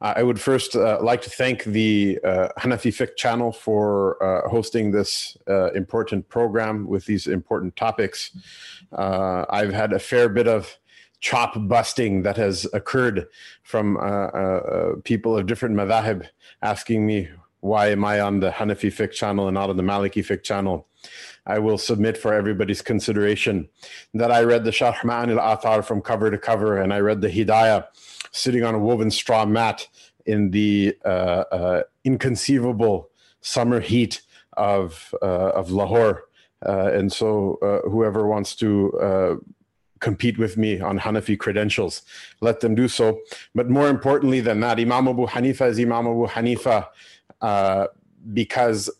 I would first uh, like to thank the uh, Hanafi Fiqh channel for uh, hosting this uh, important program with these important topics. Uh, I've had a fair bit of chop busting that has occurred from people of different madhahib asking me, why am I on the Hanafi Fiqh channel and not on the Maliki Fiqh channel? I will submit for everybody's consideration that I read the Sharh Ma'ani al-Athar from cover to cover and I read the Hidayah sitting on a woven straw mat in the uh, uh, inconceivable summer heat of uh, of Lahore. Uh, and so, uh, whoever wants to uh, compete with me on Hanafi credentials, let them do so. But more importantly than that, Imam Abu Hanifa is Imam Abu Hanifa because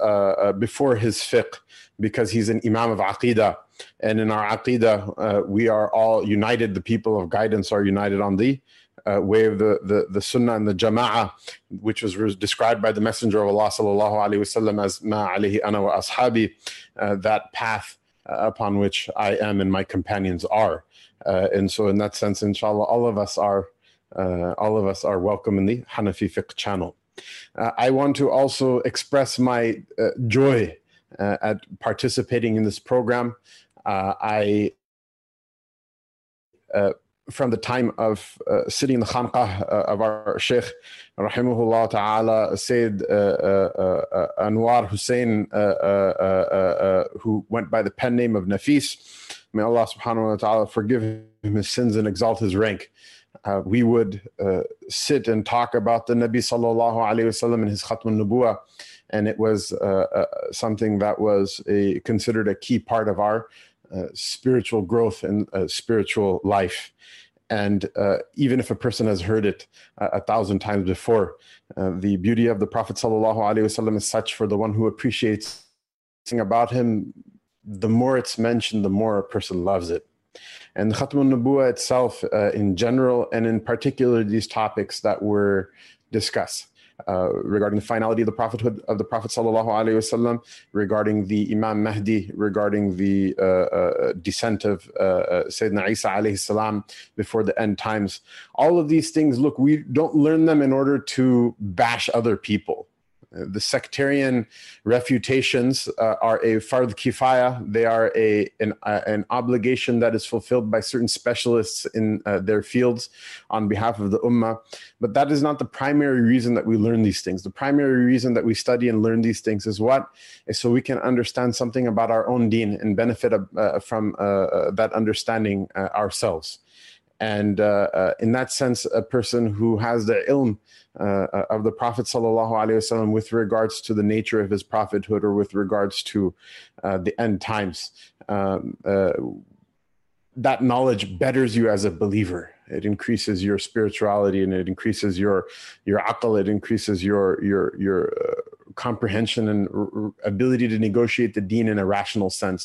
before his fiqh, because he's an Imam of Aqidah. And in our Aqidah, we are all united, the people of guidance are united on the uh, way of the, the, the Sunnah and the Jama'ah, which was re- described by the Messenger of Allah sallallahu alaihi wasallam as ma alayhi ana wa ashabi, uh, that path uh, upon which I am and my companions are. Uh, and so, in that sense, inshallah, all of us are uh, all of us are welcome in the Hanafi Fiqh channel. Uh, I want to also express my joy at participating in this program. I from the time of uh, sitting in the khanqah uh, of our Sheikh, rahimahullah ta'ala, Sayyid uh, uh, uh Anwar Hussein, uh, who went by the pen name of Nafis. May Allah subhanahu wa ta'ala forgive him his sins and exalt his rank. we would sit and talk about the Nabi sallallahu alayhi wasallam and his Khatm al-Nubuwah. And it was something that was a, considered a key part of our spiritual growth and spiritual life. And uh, even if a person has heard it uh, a thousand times before, uh, the beauty of the Prophet ﷺ is such for the one who appreciates about him, the more it's mentioned, the more a person loves it. And Khatm al itself, uh, in general, and in particular, these topics that were discussed uh, regarding the finality of the prophethood of the Prophet wasallam, regarding the Imam Mahdi, regarding the uh, uh, descent of uh, uh, Sayyidina Isa salam before the end times. All of these things, look, we don't learn them in order to bash other people the sectarian refutations uh, are a fard kifaya. They are a an, uh, an, obligation that is fulfilled by certain specialists in uh, their fields on behalf of the ummah. But that is not the primary reason that we learn these things. The primary reason that we study and learn these things is what? Is so we can understand something about our own deen and benefit uh, from uh, that understanding uh, ourselves. And in that sense, a person who has the ilm uh, of the Prophet wasallam with regards to the nature of his prophethood or with regards to uh, the end times. Um, uh, that knowledge betters you as a believer. It increases your spirituality and it increases your your aql. It increases your your your uh, comprehension and r- ability to negotiate the deen in a rational sense,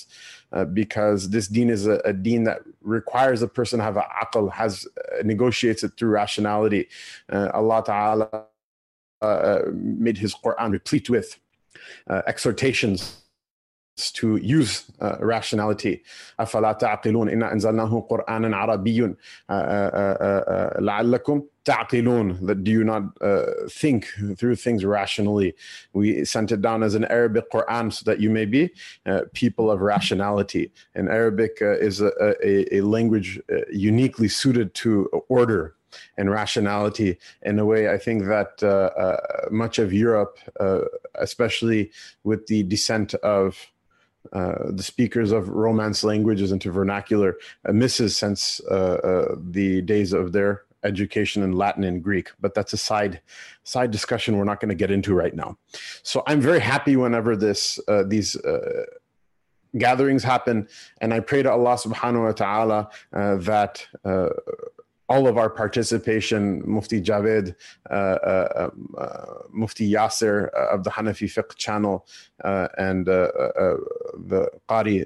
uh, because this deen is a, a, deen that requires a person to have a aql, has uh, negotiates it through rationality. Uh, Allah Taala uh, made His Quran replete with uh, exhortations to use uh, rationality. أفلا تعقلون إِنَّا أنزلناه قرآنا عربيا لعلكم تعقلون that do you not uh, think through things rationally. We sent it down as an Arabic Quran so that you may be uh, people of rationality. And Arabic uh, is a, a, a language uh, uniquely suited to order and rationality in a way I think that uh, uh, much of Europe, uh, especially with the descent of uh, the speakers of Romance languages into vernacular uh, misses since uh, uh, the days of their education in Latin and Greek. But that's a side side discussion we're not going to get into right now. So I'm very happy whenever this uh, these uh, gatherings happen, and I pray to Allah Subhanahu wa Taala that all of our participation, Mufti Javed, uh, uh, uh, Mufti Yasser uh, of the Hanafi Fiqh channel, uh, and uh, the Qari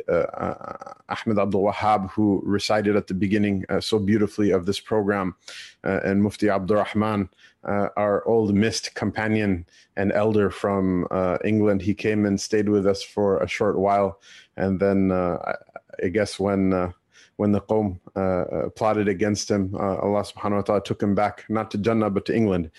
Ahmed Abdul Wahab, who recited at the beginning so beautifully of this program, and Mufti Abdul Rahman, our old missed companion and elder from England. He came and stayed with us for a short while, and then I guess when when the Qawm uh, uh, plotted against him, uh, Allah subhanahu wa ta'ala took him back, not to Jannah, but to England.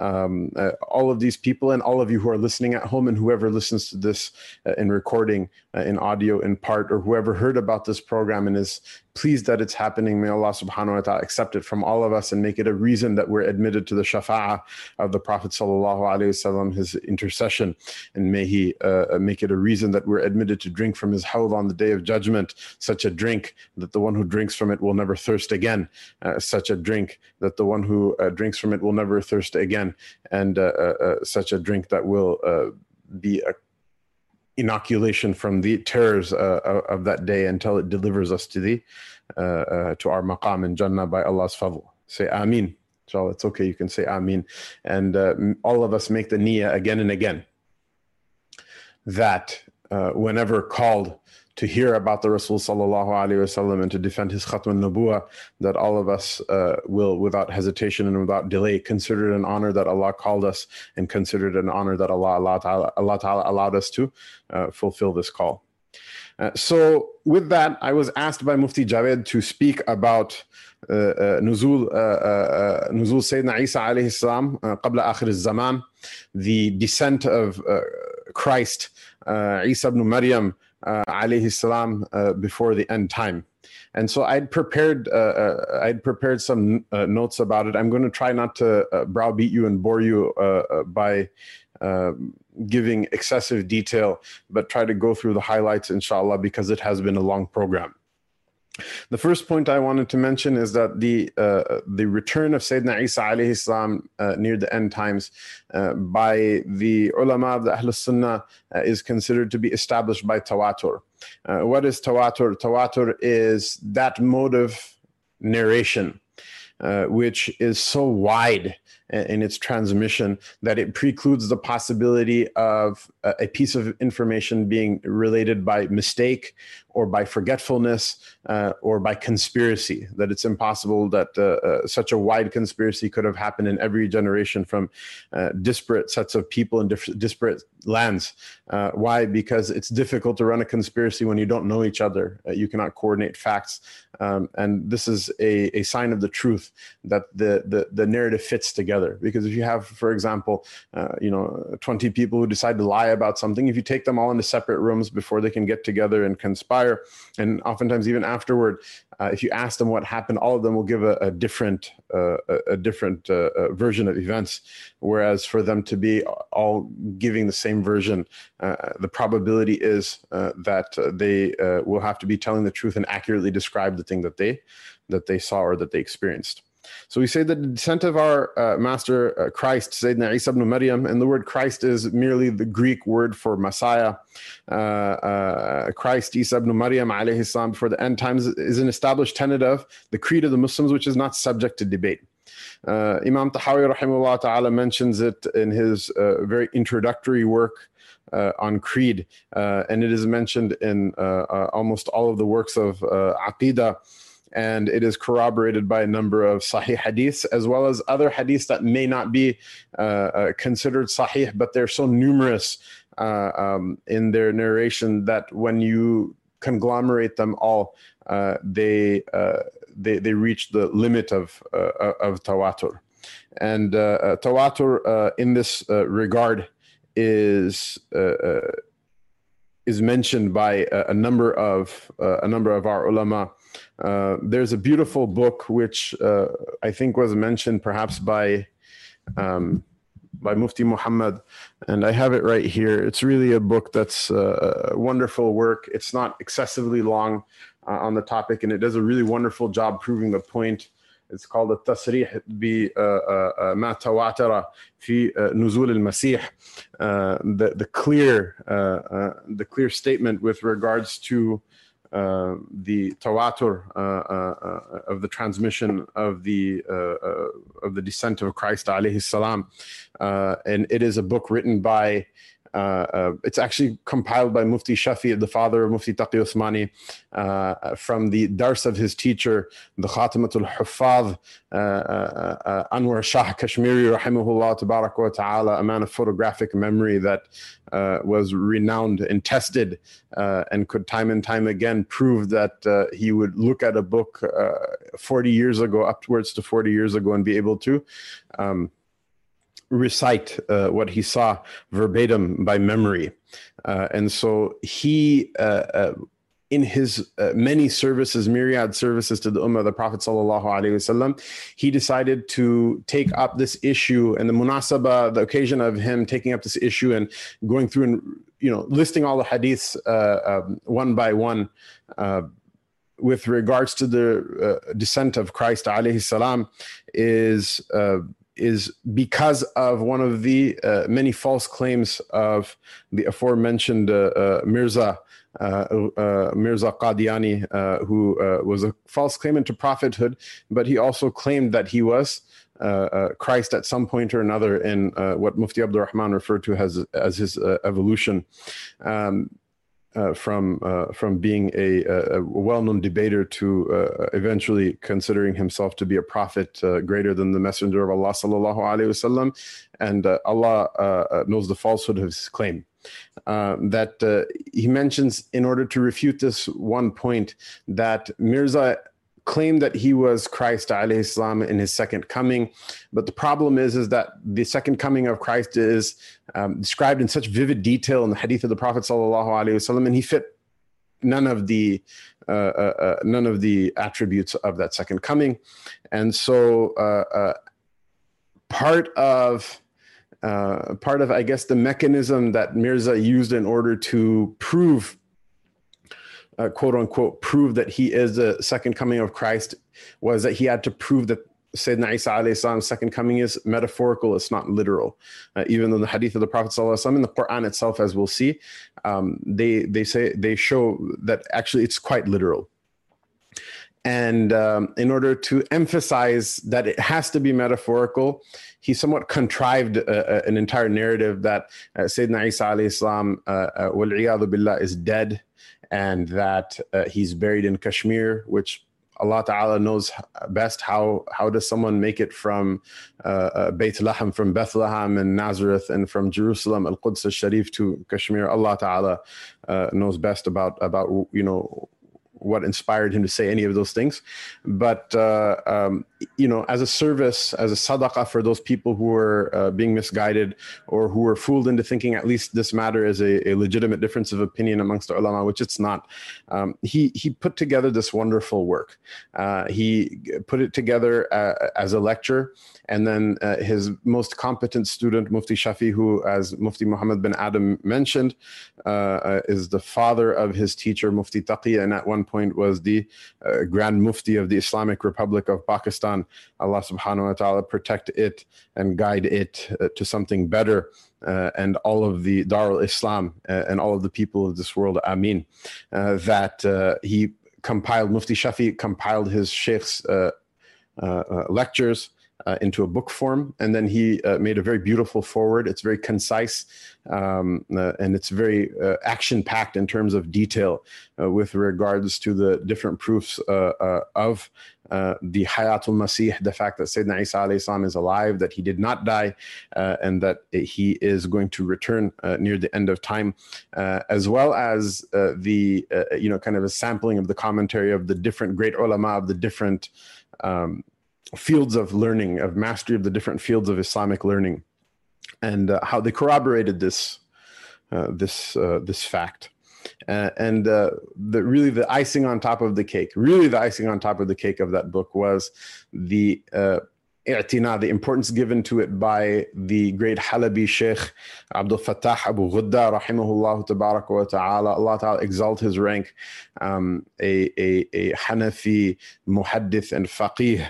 Um, uh, all of these people and all of you who are listening at home and whoever listens to this uh, in recording, uh, in audio, in part, or whoever heard about this program and is pleased that it's happening. May Allah subhanahu wa ta'ala accept it from all of us and make it a reason that we're admitted to the shafa'ah of the Prophet sallallahu alaihi wasallam, his intercession. And may he uh, make it a reason that we're admitted to drink from his hawd on the day of judgment, such a drink that the one who drinks from it will never thirst again, uh, such a drink that the one who uh, drinks from it will never thirst again, and uh, uh, uh, such a drink that will be a inoculation from the terrors uh, of that day until it delivers us to the uh, uh, to our maqam in Jannah by Allah's favor. Say Ameen. Inshallah, it's okay. You can say Ameen, and uh, all of us make the niyyah again and again that uh, whenever called to hear about the Rasul sallallahu alaihi wasallam and to defend his khatm al-nubuwah that all of us uh, will without hesitation and without delay consider it an honor that Allah called us and consider it an honor that Allah Allah Ta'ala, Allah Ta'ala allowed us to uh, fulfill this call. Uh, so with that, I was asked by Mufti Javed to speak about uh, uh, Nuzul uh, uh, Nuzul Sayyidina Isa alayhi salam qabla akhir zaman the descent of Christ Isa ibn Maryam uh, alayhi salam uh, before the end time. And so I'd prepared uh, uh I'd prepared some uh, notes about it. I'm going to try not to uh, browbeat you and bore you by giving excessive detail, but try to go through the highlights, inshallah, because it has been a long program. The first point I wanted to mention is that the uh, the return of Sayyidina Isa alayhi salam uh, near the end times uh, by the ulama of the Ahl Sunnah uh, is considered to be established by tawatur. Uh, what is tawatur? Tawatur is that mode of narration uh, which is so wide in its transmission that it precludes the possibility of a piece of information being related by mistake or by forgetfulness uh, or by conspiracy. That it's impossible that uh, uh, such a wide conspiracy could have happened in every generation from uh, disparate sets of people in diff- disparate lands. Uh, why? Because it's difficult to run a conspiracy when you don't know each other. Uh, you cannot coordinate facts. Um, and this is a, a sign of the truth that the, the, the narrative fits together. Because if you have, for example, you know, 20 people who decide to lie about something, if you take them all into separate rooms before they can get together and conspire, and oftentimes even afterward, uh, if you ask them what happened, all of them will give a, a different uh, a, different uh, uh, version of events. Whereas for them to be all giving the same version, uh, the probability is uh, that they will have to be telling the truth and accurately describe the thing that they that they saw or that they experienced. So we say that the descent of our uh, master uh, Christ, Sayyidina Isa ibn Maryam, and the word Christ is merely the Greek word for Messiah. Uh, uh Christ, Isa ibn Maryam, alayhi salam, before the end times, is an established tenet of the creed of the Muslims, which is not subject to debate. Uh, Imam Tahawi, rahimahullah ta'ala, mentions it in his uh, very introductory work. Uh, on creed, uh, and it is mentioned in uh, almost all of the works of Aqidah and it is corroborated by a number of sahih hadiths as well as other hadiths that may not be uh, uh, considered sahih, but they're so numerous uh, um, in their narration that when you conglomerate them all, uh, they, uh, they they reach the limit of uh, of tawatur, and tawatur in this regard is is mentioned by a, a number of a number of our ulama uh, there's a beautiful book which uh, I think was mentioned perhaps by um, by Mufti Muhammad, and I have it right here. It's really a book that's uh, a wonderful work. It's not excessively long uh, on the topic, and it does a really wonderful job proving the point. It's called التصريح بما تواتر في نزول المسيح. The the clear uh, the clear statement with regards to uh, the tawatur uh, uh, of the transmission of the of the descent of Christ alayhi salam, and it is a book written by uh, uh, it's actually compiled by Mufti Shafi, the father of Mufti Taqi Uthmani, uh, from the dars of his teacher, the Khatimatul Huffaz, Anwar Shah Kashmiri, rahimahullah tabarak wa ta'ala, a man of photographic memory that was renowned and tested and could time and time again prove that he would look at a book 40 years ago, upwards to 40 years ago, and be able to. Um, recite uh, what he saw verbatim by memory. Uh, and so he, uh, uh in his uh, many services, myriad services to the Ummah, the Prophet wasallam, he decided to take up this issue and the munasaba, the occasion of him taking up this issue and going through and you know listing all the hadiths uh, um, one by one with regards to the descent of Christ alayhi is is because of one of the uh, many false claims of the aforementioned uh, uh, Mirza. Uh, uh, Mirza Qadiani, uh, who was a false claimant to prophethood, but he also claimed that he was Christ at some point or another in what Mufti Abdul Rahman referred to as, as his evolution. Um, uh, from uh, from being a, a, well-known debater to uh, eventually considering himself to be a prophet uh, greater than the messenger of Allah sallallahu alaihi wasallam, and uh, Allah uh, knows the falsehood of his claim. that he mentions in order to refute this one point that Mirza claimed that he was Christ salam, in his second coming. But the problem is, is that the second coming of Christ is um, described in such vivid detail in the hadith of the Prophet wasallam, and he fit none of the uh, uh, uh, none of the attributes of that second coming. And so uh, uh, part of uh, part of, I guess, the mechanism that Mirza used in order to prove uh, quote unquote prove that he is the second coming of Christ was that he had to prove that Sayyidina Isa alayhi second coming is metaphorical, it's not literal. Uh, even though the hadith of the Prophet sallallahu in the Quran itself, as we'll see, um, they they say they show that actually it's quite literal. And um, in order to emphasize that it has to be metaphorical, he somewhat contrived uh, uh an entire narrative that uh, Sayyidina Isa alayhi salam, uh, uh, billah, is dead and that uh, he's buried in Kashmir, which Allah Ta'ala knows best how how does someone make it from uh, uh, Beit Lahm, from Bethlehem and Nazareth, and from Jerusalem, Al Quds Al Sharif to Kashmir. Allah Ta'ala uh, knows best about about you know what inspired him to say any of those things. But, uh, um, you know, as a service, as a sadaqah for those people who were uh, being misguided or who were fooled into thinking at least this matter is a, a legitimate difference of opinion amongst the ulama, which it's not. Um, he, he put together this wonderful work. Uh, he put it together uh, as a lecture. And then uh, his most competent student, Mufti Shafi, who, as Mufti Muhammad bin Adam mentioned, uh, is the father of his teacher, Mufti Taqi, and at one point was the uh, Grand Mufti of the Islamic Republic of Pakistan. Allah subhanahu wa ta'ala protect it and guide it uh, to something better. Uh, and all of the Darul Islam uh, and all of the people of this world, Amin. Uh, that uh, he compiled, Mufti Shafi compiled his sheikh's lectures uh, into a book form. And then he uh, made a very beautiful forward. It's very concise um, uh, and it's very uh, action packed in terms of detail uh, with regards to the different proofs uh, of the Hayatul Masih, the fact that Sayyidina Isa salam is alive, that he did not die, and that he is going to return near the end of time, as well as the, you know, kind of a sampling of the commentary of the different great ulama of the different. Um, fields of learning, of mastery of the different fields of Islamic learning, and uh, how they corroborated this uh, this uh, this fact. Uh, and uh, the really the icing on top of the cake, really the icing on top of the cake of that book was the uh, i'tina, the importance given to it by the great Halabi Sheikh Abdul Fattah Abu Ghudda, rahimahullah tabaraka wa ta'ala. Allah ta'ala exalt his rank, um, a, a, a Hanafi muhaddith and faqih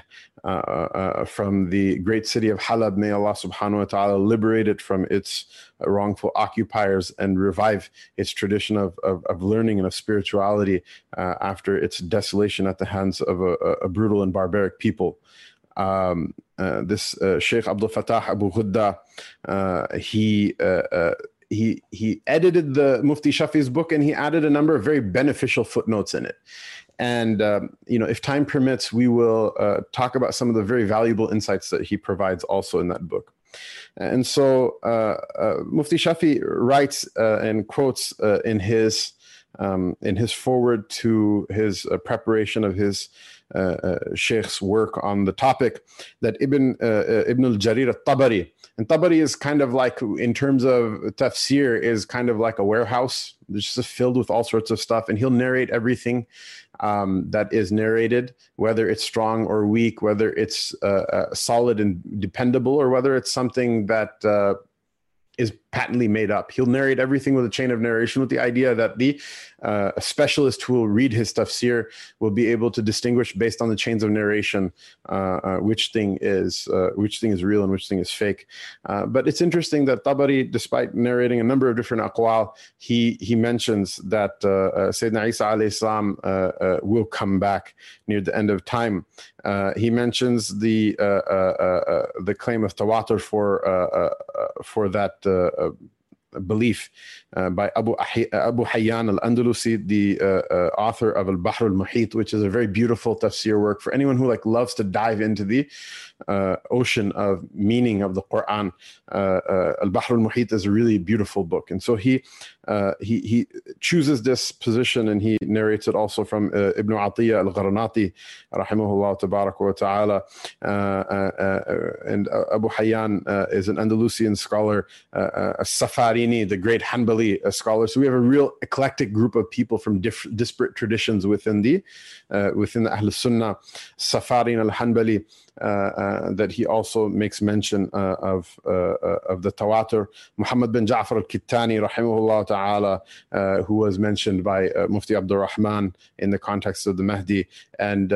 uh, uh, from the great city of Halab. May Allah subhanahu wa ta'ala liberate it from its wrongful occupiers and revive its tradition of, of, of learning and of spirituality uh, after its desolation at the hands of a, a brutal and barbaric people. Um, uh, this uh, Sheikh Abdul Fattah Abu Ghudda, he he he edited the Mufti Shafi's book and he added a number of very beneficial footnotes in it. And um, you know, if time permits, we will uh, talk about some of the very valuable insights that he provides also in that book. And so uh, uh, Mufti Shafi writes uh, and quotes uh, in his um, in his forward to his uh, preparation of his Sheikh's work on the topic that Ibn Ibn al-Jarir al-Tabari and Tabari is kind of like, in terms of tafsir, is kind of like a warehouse. It's just filled with all sorts of stuff, and he'll narrate everything um, that is narrated, whether it's strong or weak, whether it's uh, uh, solid and dependable, or whether it's something that uh, is patently made up. He'll narrate everything with a chain of narration with the idea that the uh, specialist who will read his tafsir will be able to distinguish based on the chains of narration uh, uh, which thing is uh, which thing is real and which thing is fake. Uh, but it's interesting that Tabari, despite narrating a number of different aqwal, he he mentions that uh, uh Sayyidina Isa alayhi salam uh, uh, will come back near the end of time. he mentions the the claim of tawatur for for that belief uh, by Abu, Abu Hayyan al-Andalusi, the uh, uh, author of Al-Bahr al-Muhit, which is a very beautiful tafsir work for anyone who like loves to dive into the uh, ocean of meaning of the Quran. Uh, uh, Al-Bahr al-Muhit is a really beautiful book. And so he, he, he chooses this position and he narrates it also from Ibn Atiyah al-Gharnati, rahimahullah tabarak wa ta'ala. and Abu Hayyan is an Andalusian scholar, a Safarini, the great Hanbali scholar. So we have a real eclectic group of people from diff- disparate traditions within the within the Ahl Sunnah. Safarin al-Hanbali uh, uh, Uh, uh, that he also makes mention uh, of uh, of the tawatur. Muhammad bin Ja'far al-Kittani, rahimahullah ta'ala, who was mentioned by Mufti Abdul Rahman in the context of the Mahdi, and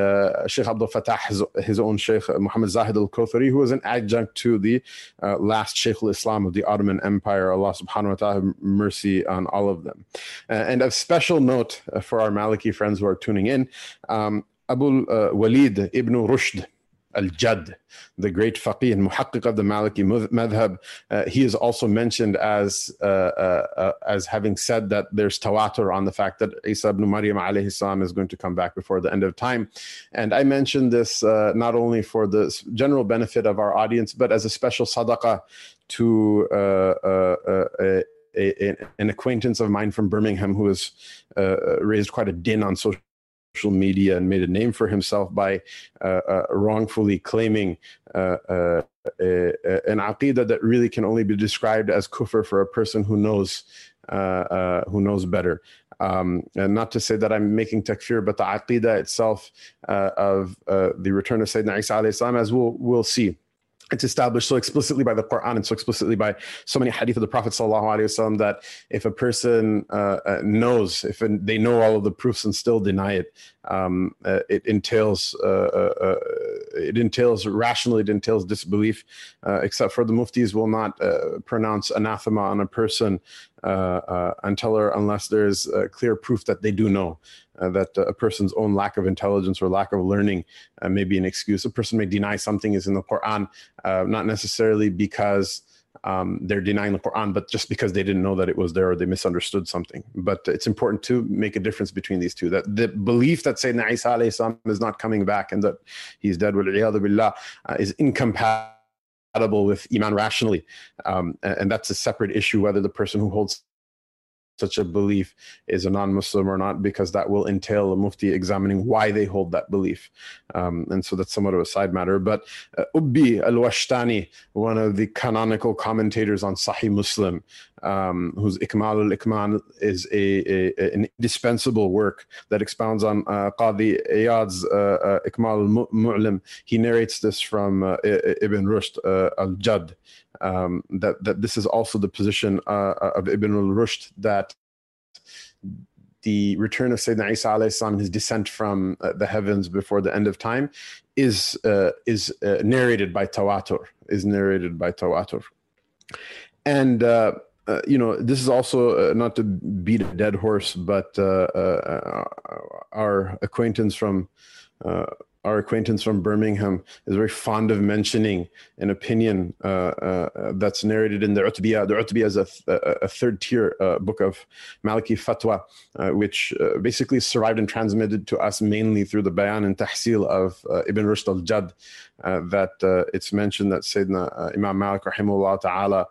Sheikh Abdul Fattah, his, his, own Sheikh Muhammad Zahid al-Kawthari, who was an adjunct to the last Sheikh al-Islam of the Ottoman Empire. Allah subhanahu wa ta'ala mercy on all of them. and of special note for our Maliki friends who are tuning in, um, Abu uh, Walid ibn Rushd, Al-Jad, the great faqih and muhaqqiq of the Maliki madhab, uh, he is also mentioned as uh, uh, uh, as having said that there's tawatur on the fact that Isa ibn Maryam alayhi salam is going to come back before the end of time. And I mentioned this uh, not only for the general benefit of our audience, but as a special sadaqah to uh, a, a, an acquaintance of mine from Birmingham who has raised quite a din on social media and made a name for himself by uh, uh, wrongfully claiming uh, uh an aqidah that really can only be described as kufr for a person who knows uh, uh, who knows better. Um, and not to say that I'm making takfir, but the aqidah itself of the return of Sayyidina Isa alayhi salam, as we'll, we'll see it's established so explicitly by the Quran and so explicitly by so many hadith of the Prophet wasallam that if a person uh, uh, knows, if they know all of the proofs and still deny it, um, uh, it entails uh, uh, it entails rationally it entails disbelief. except for the muftis will not pronounce anathema on a person until or unless there is clear proof that they do know uh, that a person's own lack of intelligence or lack of learning uh, may be an excuse. A person may deny something is in the Quran, uh, not necessarily because um, they're denying the Quran, but just because they didn't know that it was there or they misunderstood something. But it's important to make a difference between these two. That the belief that Sayyidina Isa is not coming back and that he's dead, billah, uh, is incompatible with Iman rationally. Um, and that's a separate issue whether the person who holds such a belief is a non-Muslim or not, because that will entail a mufti examining why they hold that belief. Um, and so that's somewhat of a side matter. But uh, Ubbi al-Washtani, one of the canonical commentators on Sahih Muslim, um, whose Ikmal al-Ikmal is a, a, an indispensable work that expounds on uh, Qadi Iyad's uh, uh, Ikmal al-Mu'lim. He narrates this from uh, Ibn Rushd uh, al-Jad, um, that, that this is also the position uh, of Ibn al-Rushd that the return of Sayyidina Isa alayhi his descent from uh, the heavens before the end of time, is uh, is uh, narrated by Tawatur. Is narrated by Tawatur, and uh, uh, you know this is also uh, not to beat a dead horse, but our acquaintance from our acquaintance from Birmingham is very fond of mentioning an opinion uh, uh, that's narrated in the Utbiyah. The Utbiyah is a, a, a third tier uh, book of Maliki Fatwa, uh, which uh, basically survived and transmitted to us mainly through the Bayan and Tahsil of uh, Ibn Rushd al Jad. that it's mentioned that Sayyidina Imam Malik rahimahullah ta'ala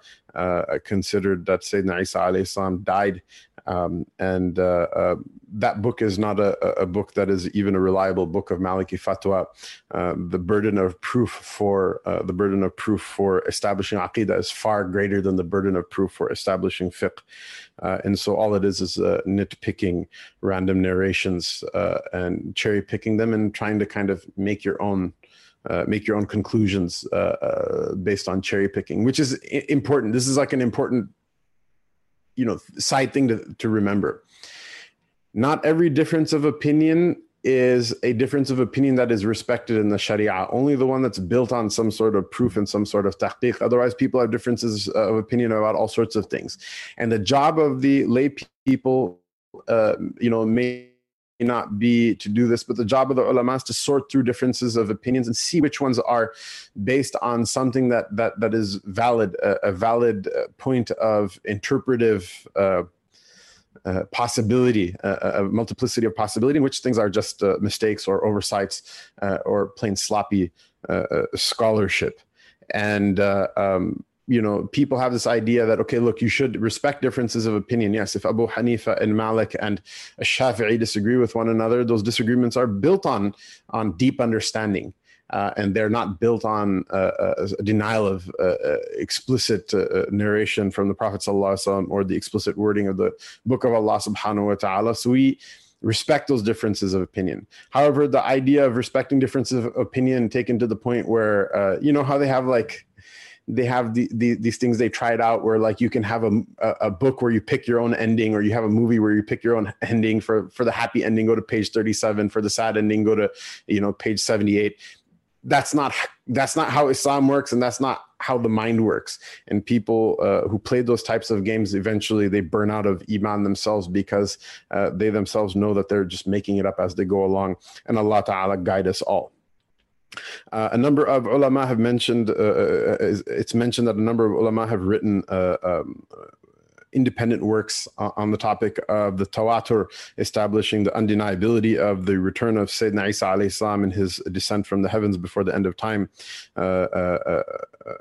considered that Sayyidina Isa alayhi died um, and uh, uh, that book is not a, a, book that is even a reliable book of Maliki fatwa. Uh, the burden of proof for uh, the burden of proof for establishing aqidah is far greater than the burden of proof for establishing fiqh. Uh, and so all it is is uh, nitpicking random narrations and cherry picking them and trying to kind of make your own uh, make your own conclusions uh, uh, based on cherry picking, which is important. This is like an important you know side thing to, to remember. Not every difference of opinion is a difference of opinion that is respected in the sharia. Only the one that's built on some sort of proof and some sort of tahqiq. Otherwise people have differences of opinion about all sorts of things. And the job of the lay people uh, you know may not be to do this, but the job of the ulama is to sort through differences of opinions and see which ones are based on something that that that is valid, a, a valid uh, point of interpretive. Uh, uh, possibility, uh, a multiplicity of possibility, in which things are just uh, mistakes or oversights uh, or plain sloppy scholarship. And um, you know, people have this idea that, okay, look, you should respect differences of opinion. Yes, if Abu Hanifa and Malik and Shafi'i disagree with one another, those disagreements are built on, on deep understanding. Uh, and they're not built on uh, a denial of uh, uh explicit uh, uh, narration from the Prophet or the explicit wording of the Book of Allah subhanahu wa ta'ala. So we respect those differences of opinion. However, the idea of respecting differences of opinion taken to the point where, you know, how they have like, they have the, the, these things they tried out where like you can have a, a book where you pick your own ending or you have a movie where you pick your own ending for for the happy ending go to page 37 for the sad ending go to you know page 78 that's not that's not how islam works and that's not how the mind works. And people uh, who play those types of games eventually they burn out of iman themselves because uh, they themselves know that they're just making it up as they go along. And allah ta'ala guide us all uh, a number of ulama have mentioned, uh, uh it's mentioned that a number of ulama have written uh, um, independent works on the topic of the tawatur, establishing the undeniability of the return of Sayyidina Isa alayhi salam and his descent from the heavens before the end of time. Uh, uh, uh,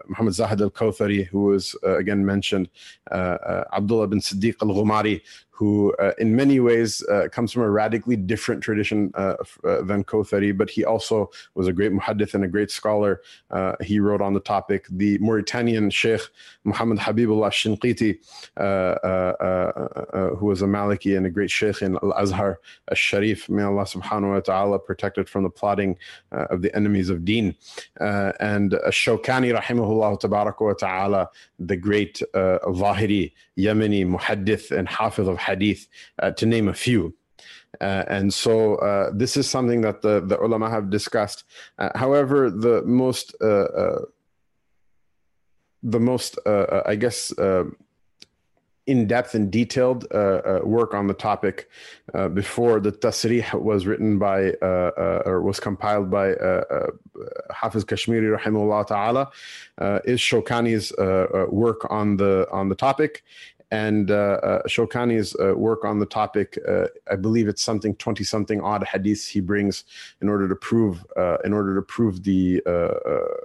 Muhammad Zahid al-Kawthari, who was again mentioned, Abdullah bin Siddiq al-Ghumari, who uh, in many ways uh, comes from a radically different tradition uh, uh than Kawthari, but he also was a great muhaddith and a great scholar. Uh, he wrote on the topic. The Mauritanian Sheikh Muhammad Habibullah Shinqiti, uh, who was a Maliki and a great Sheikh in Al Azhar Al Sharif, may Allah subhanahu wa ta'ala protect it from the plotting of the enemies of deen. and a Shawkani, the great uh, Yemeni, Muhaddith, and Hafiz of hadith, uh, to name a few. Uh, and so uh, this is something that the, the ulama have discussed. Uh, however, the most, uh, uh, the most, I guess, in-depth and detailed uh, uh, work on the topic uh, before the tasrih was written by uh, uh, or was compiled by uh, Hafiz Kashmiri rahimahullah ta'ala. Is Shawkani's work on the on the topic and uh, uh, Shawkani's uh, work on the topic. Uh, I believe it's something twenty something odd hadiths he brings in order to prove in order to prove the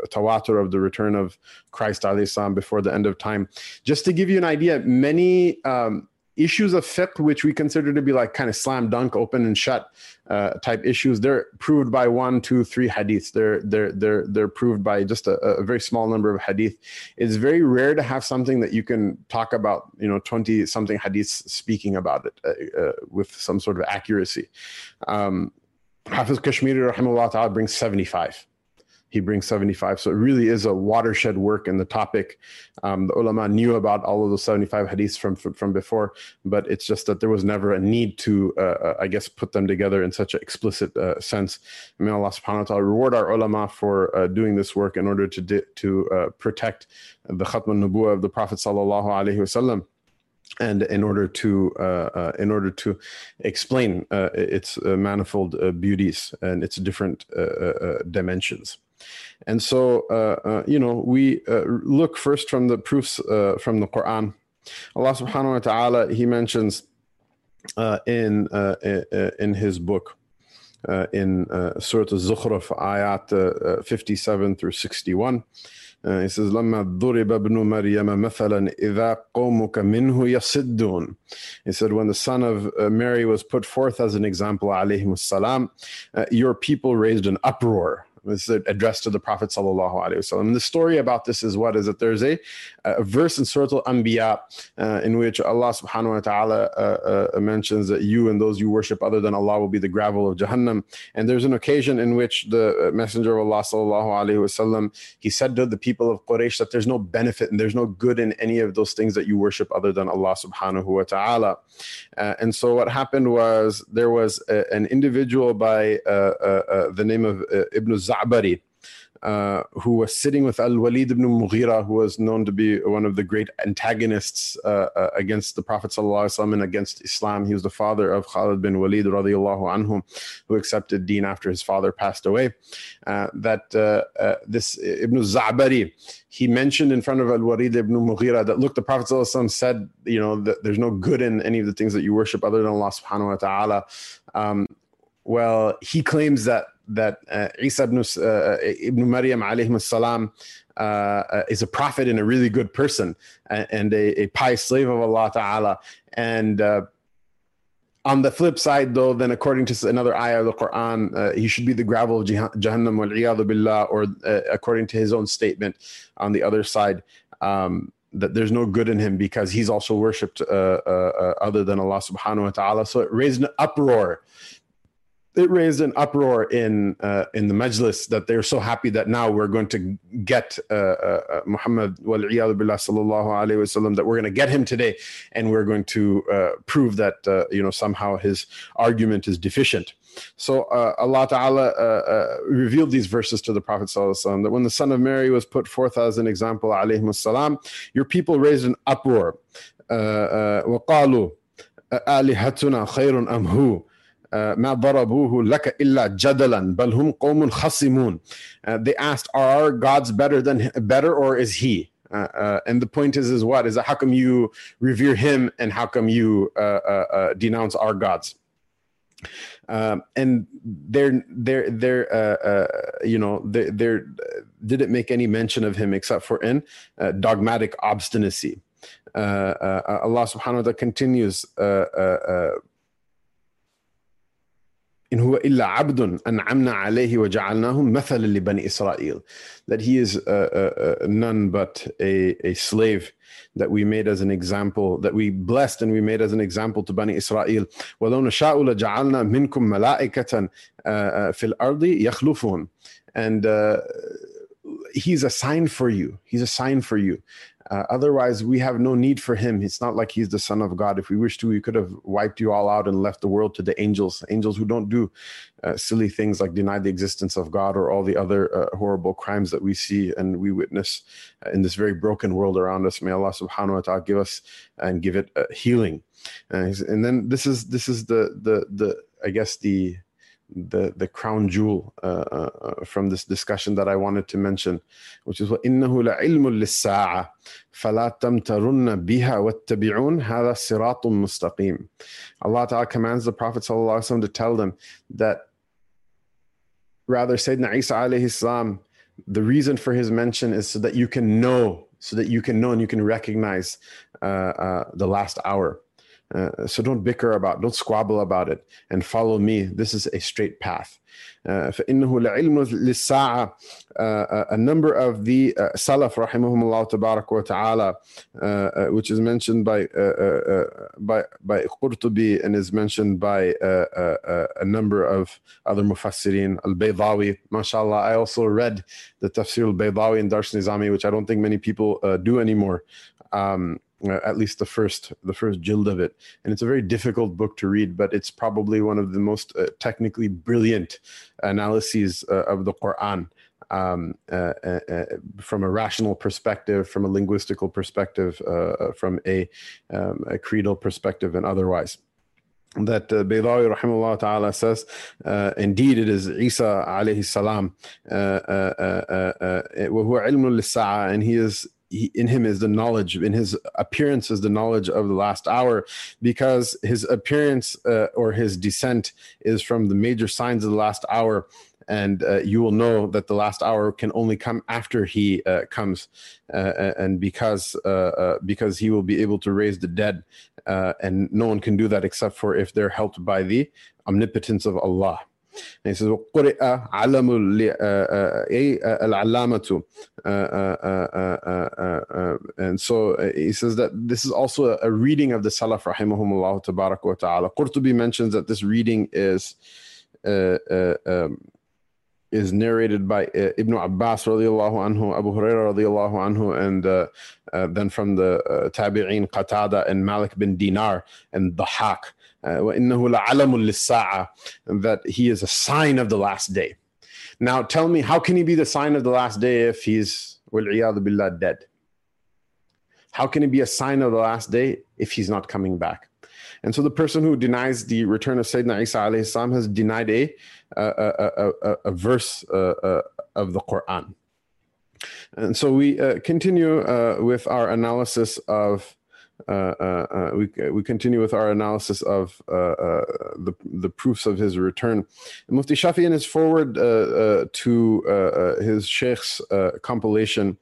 tawatur of the return of Christ salam before the end of time. Just to give you an idea, many um, issues of fiqh, which we consider to be like kind of slam dunk, open and shut uh, type issues, they're proved by one, two, three hadiths. They're they're they're they're proved by just a, a very small number of hadith. It's very rare to have something that you can talk about, you know, twenty something hadiths speaking about it uh, uh, with some sort of accuracy. Um, Hafiz Kashmiri rahimahullah brings seventy five he brings 75. So it really is a watershed work in the topic. Um, the ulama knew about all of those 75 hadiths from, from, from before, but it's just that there was never a need to, uh, uh I guess, put them together in such an explicit uh, sense. May Allah subhanahu wa ta'ala reward our ulama for uh, doing this work in order to, di- to uh, protect the khatm al-nubuwah of the Prophet sallallahu alaihi wasallam and in order to uh, uh, in order to explain uh, its uh, manifold beauties and its different dimensions and so you know we look first from the proofs from the quran allah subhanahu wa ta'ala he mentions in in his book in surah al-zukhruf ayat 57 through 61 uh, he says, لما ضرب ابن مريم مثلا إذا قومك منه يصدون. He said, when the son of uh, Mary was put forth as an example, alayhi salam, uh, your people raised an uproar. this is addressed to the Prophet sallallahu alaihi wasallam. The story about this is what is that there's a, a verse in Surah Al-Anbiya uh, in which Allah subhanahu wa ta'ala uh, uh, mentions that you and those you worship other than Allah will be the gravel of Jahannam. And there's an occasion in which the Messenger of Allah sallallahu alaihi wasallam he said to the people of Quraysh that there's no benefit and there's no good in any of those things that you worship other than Allah subhanahu wa ta'ala. Uh, and so what happened was there was a, an individual by uh, uh, the name of Ibn Zab Za'bari, uh, who was sitting with Al Walid ibn Mughira, who was known to be one of the great antagonists uh, uh, against the Prophet and against Islam. He was the father of Khalid bin Walid, radiallahu anhu, who accepted deen after his father passed away. Uh, that uh, uh, this Ibn Za'bari, he mentioned in front of Al Walid ibn Mughira that, look, the Prophet said, you know, that there's no good in any of the things that you worship other than Allah subhanahu wa ta'ala. Um, well, he claims that that uh, Isa ibn, uh, ibn Maryam alayhi salam uh, uh, is a prophet and a really good person and a, a pious slave of Allah Ta'ala. And uh, on the flip side, though, then according to another ayah of the Quran, uh, he should be the gravel of Jahannam wal billah, or uh, according to his own statement on the other side, um, that there's no good in him because he's also worshipped uh, other than Allah subhanahu wa ta'ala. So it raised an uproar it raised an uproar in uh, in the majlis that they're so happy that now we're going to get uh, uh, Muhammad billah sallallahu alaihi wasallam that we're going to get him today and we're going to uh, prove that uh, you know somehow his argument is deficient. So uh, Allah Ta'ala revealed these verses to the Prophet sallallahu that when the son of Mary was put forth as an example alayhi salam, your people raised an uproar. وقالوا آلهتنا خير أم هو ما ضربوه لك إلا جدلا بل هم قوم خصمون they asked are our gods better than better or is he uh, uh, and the point is is what is that how come you revere him and how come you uh, uh, uh denounce our gods um, and they're they're they're uh, you know they they're didn't make any mention of him except for in dogmatic obstinacy Allah subhanahu wa ta'ala continues إن هو إلا عبد أنعمنا عليه وجعلناهم مثلا لبني إسرائيل that he is uh, uh, uh, none but a, a slave that we made as an example that we blessed and we made as an example to Bani Israel ولو نشاء لجعلنا منكم ملائكة في الأرض يخلفون and uh, he's a sign for you he's a sign for you uh, otherwise, we have no need for him. It's not like he's the son of God. If we wished to, we could have wiped you all out and left the world to the angels, angels who don't do uh, silly things like deny the existence of God or all the other uh, horrible crimes that we see and we witness uh, in this very broken world around us. May Allah subhanahu wa ta'ala give us and give it uh, healing. Uh, and then this is this is the the the I guess the the the crown jewel uh, uh, from this discussion that I wanted to mention, which is وإنه لعلم للساعة فلا تمترن بها واتبعون هذا صراط مستقيم. Allah Ta'ala commands the Prophet ﷺ to tell them that rather Sayyidina Isa alayhi salam, the reason for his mention is so that you can know, so that you can know and you can recognize uh, uh, the last hour. Uh, so don't bicker about, don't squabble about it, and follow me. This is a straight path. Uh, uh, a number of the uh, Salaf رحمهم الله تبارك ta'ala, uh, uh, which is mentioned by uh, uh, uh, by by Qurtubi and is mentioned by a number of other Mufassirin Al-Baydawi mashallah I also read the Tafsir Al-Baydawi in Dars Nizami which I don't think many people do anymore um, uh, at least the first the first jild of it. And it's a very difficult book to read but it's probably one of the most uh, technically brilliant analyses uh, of the quran. Um, uh, uh, uh, from a rational perspective from a linguistical perspective from a, um, a creedal perspective and otherwise. That uh, Baydawi rahimahullah ta'ala says, uh, indeed it is Isa alayhi salam, uh, uh, uh, and he is in him is the knowledge in his appearance is the knowledge of the last hour because his appearance uh, or his descent is from the major signs of the last hour. And uh, you will know that the last hour can only come after he uh, comes uh, and because uh, uh, because he will be able to raise the dead and no one can do that except for if they're helped by the omnipotence of Allah he says وقرئ علم العلامة and so he says that this is also a reading of the Salaf rahimahumullah tabarak wa ta'ala Qurtubi mentions that this reading is uh, uh, um, is narrated by uh, Ibn Abbas radiallahu anhu, Abu Hurairah radiallahu anhu, and uh, uh, then from the uh, Tabi'een Qatada and Malik bin Dinar and Dahak. وَإِنَّهُ لَعَلَمٌ لِلسَّاعَةِ that he is a sign of the last day. Now tell me, how can he be the sign of the last day if he's billah dead? How can he be a sign of the last day if he's not coming back? And so the person who denies the return of Sayyidina Isa alayhi salam has denied a, a, a, a, a verse uh, uh, of the Quran. And so we uh, continue uh, with our analysis of uh, uh, uh, uh, uh, uh, we, we continue with our analysis of the, the proofs of his return. Mufti Shafi in his forward to his Sheikh's compilation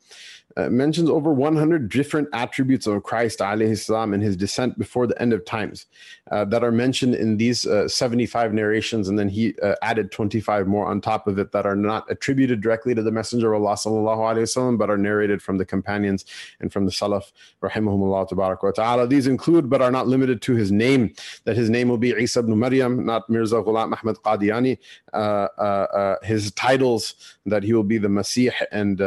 uh, mentions over 100 different attributes of Christ salam, and his descent before the end of times uh, that are mentioned in these uh, 75 narrations. And then he uh, added 25 more on top of it that are not attributed directly to the messenger of Allah sallallahu but are narrated from the companions and from the salaf rahimahumullah ta'ala. These include but are not limited to his name that his name will be Isa ibn Maryam not Mirza Ghulam Ahmad Qadiani uh, uh, his titles that he will be the Masih and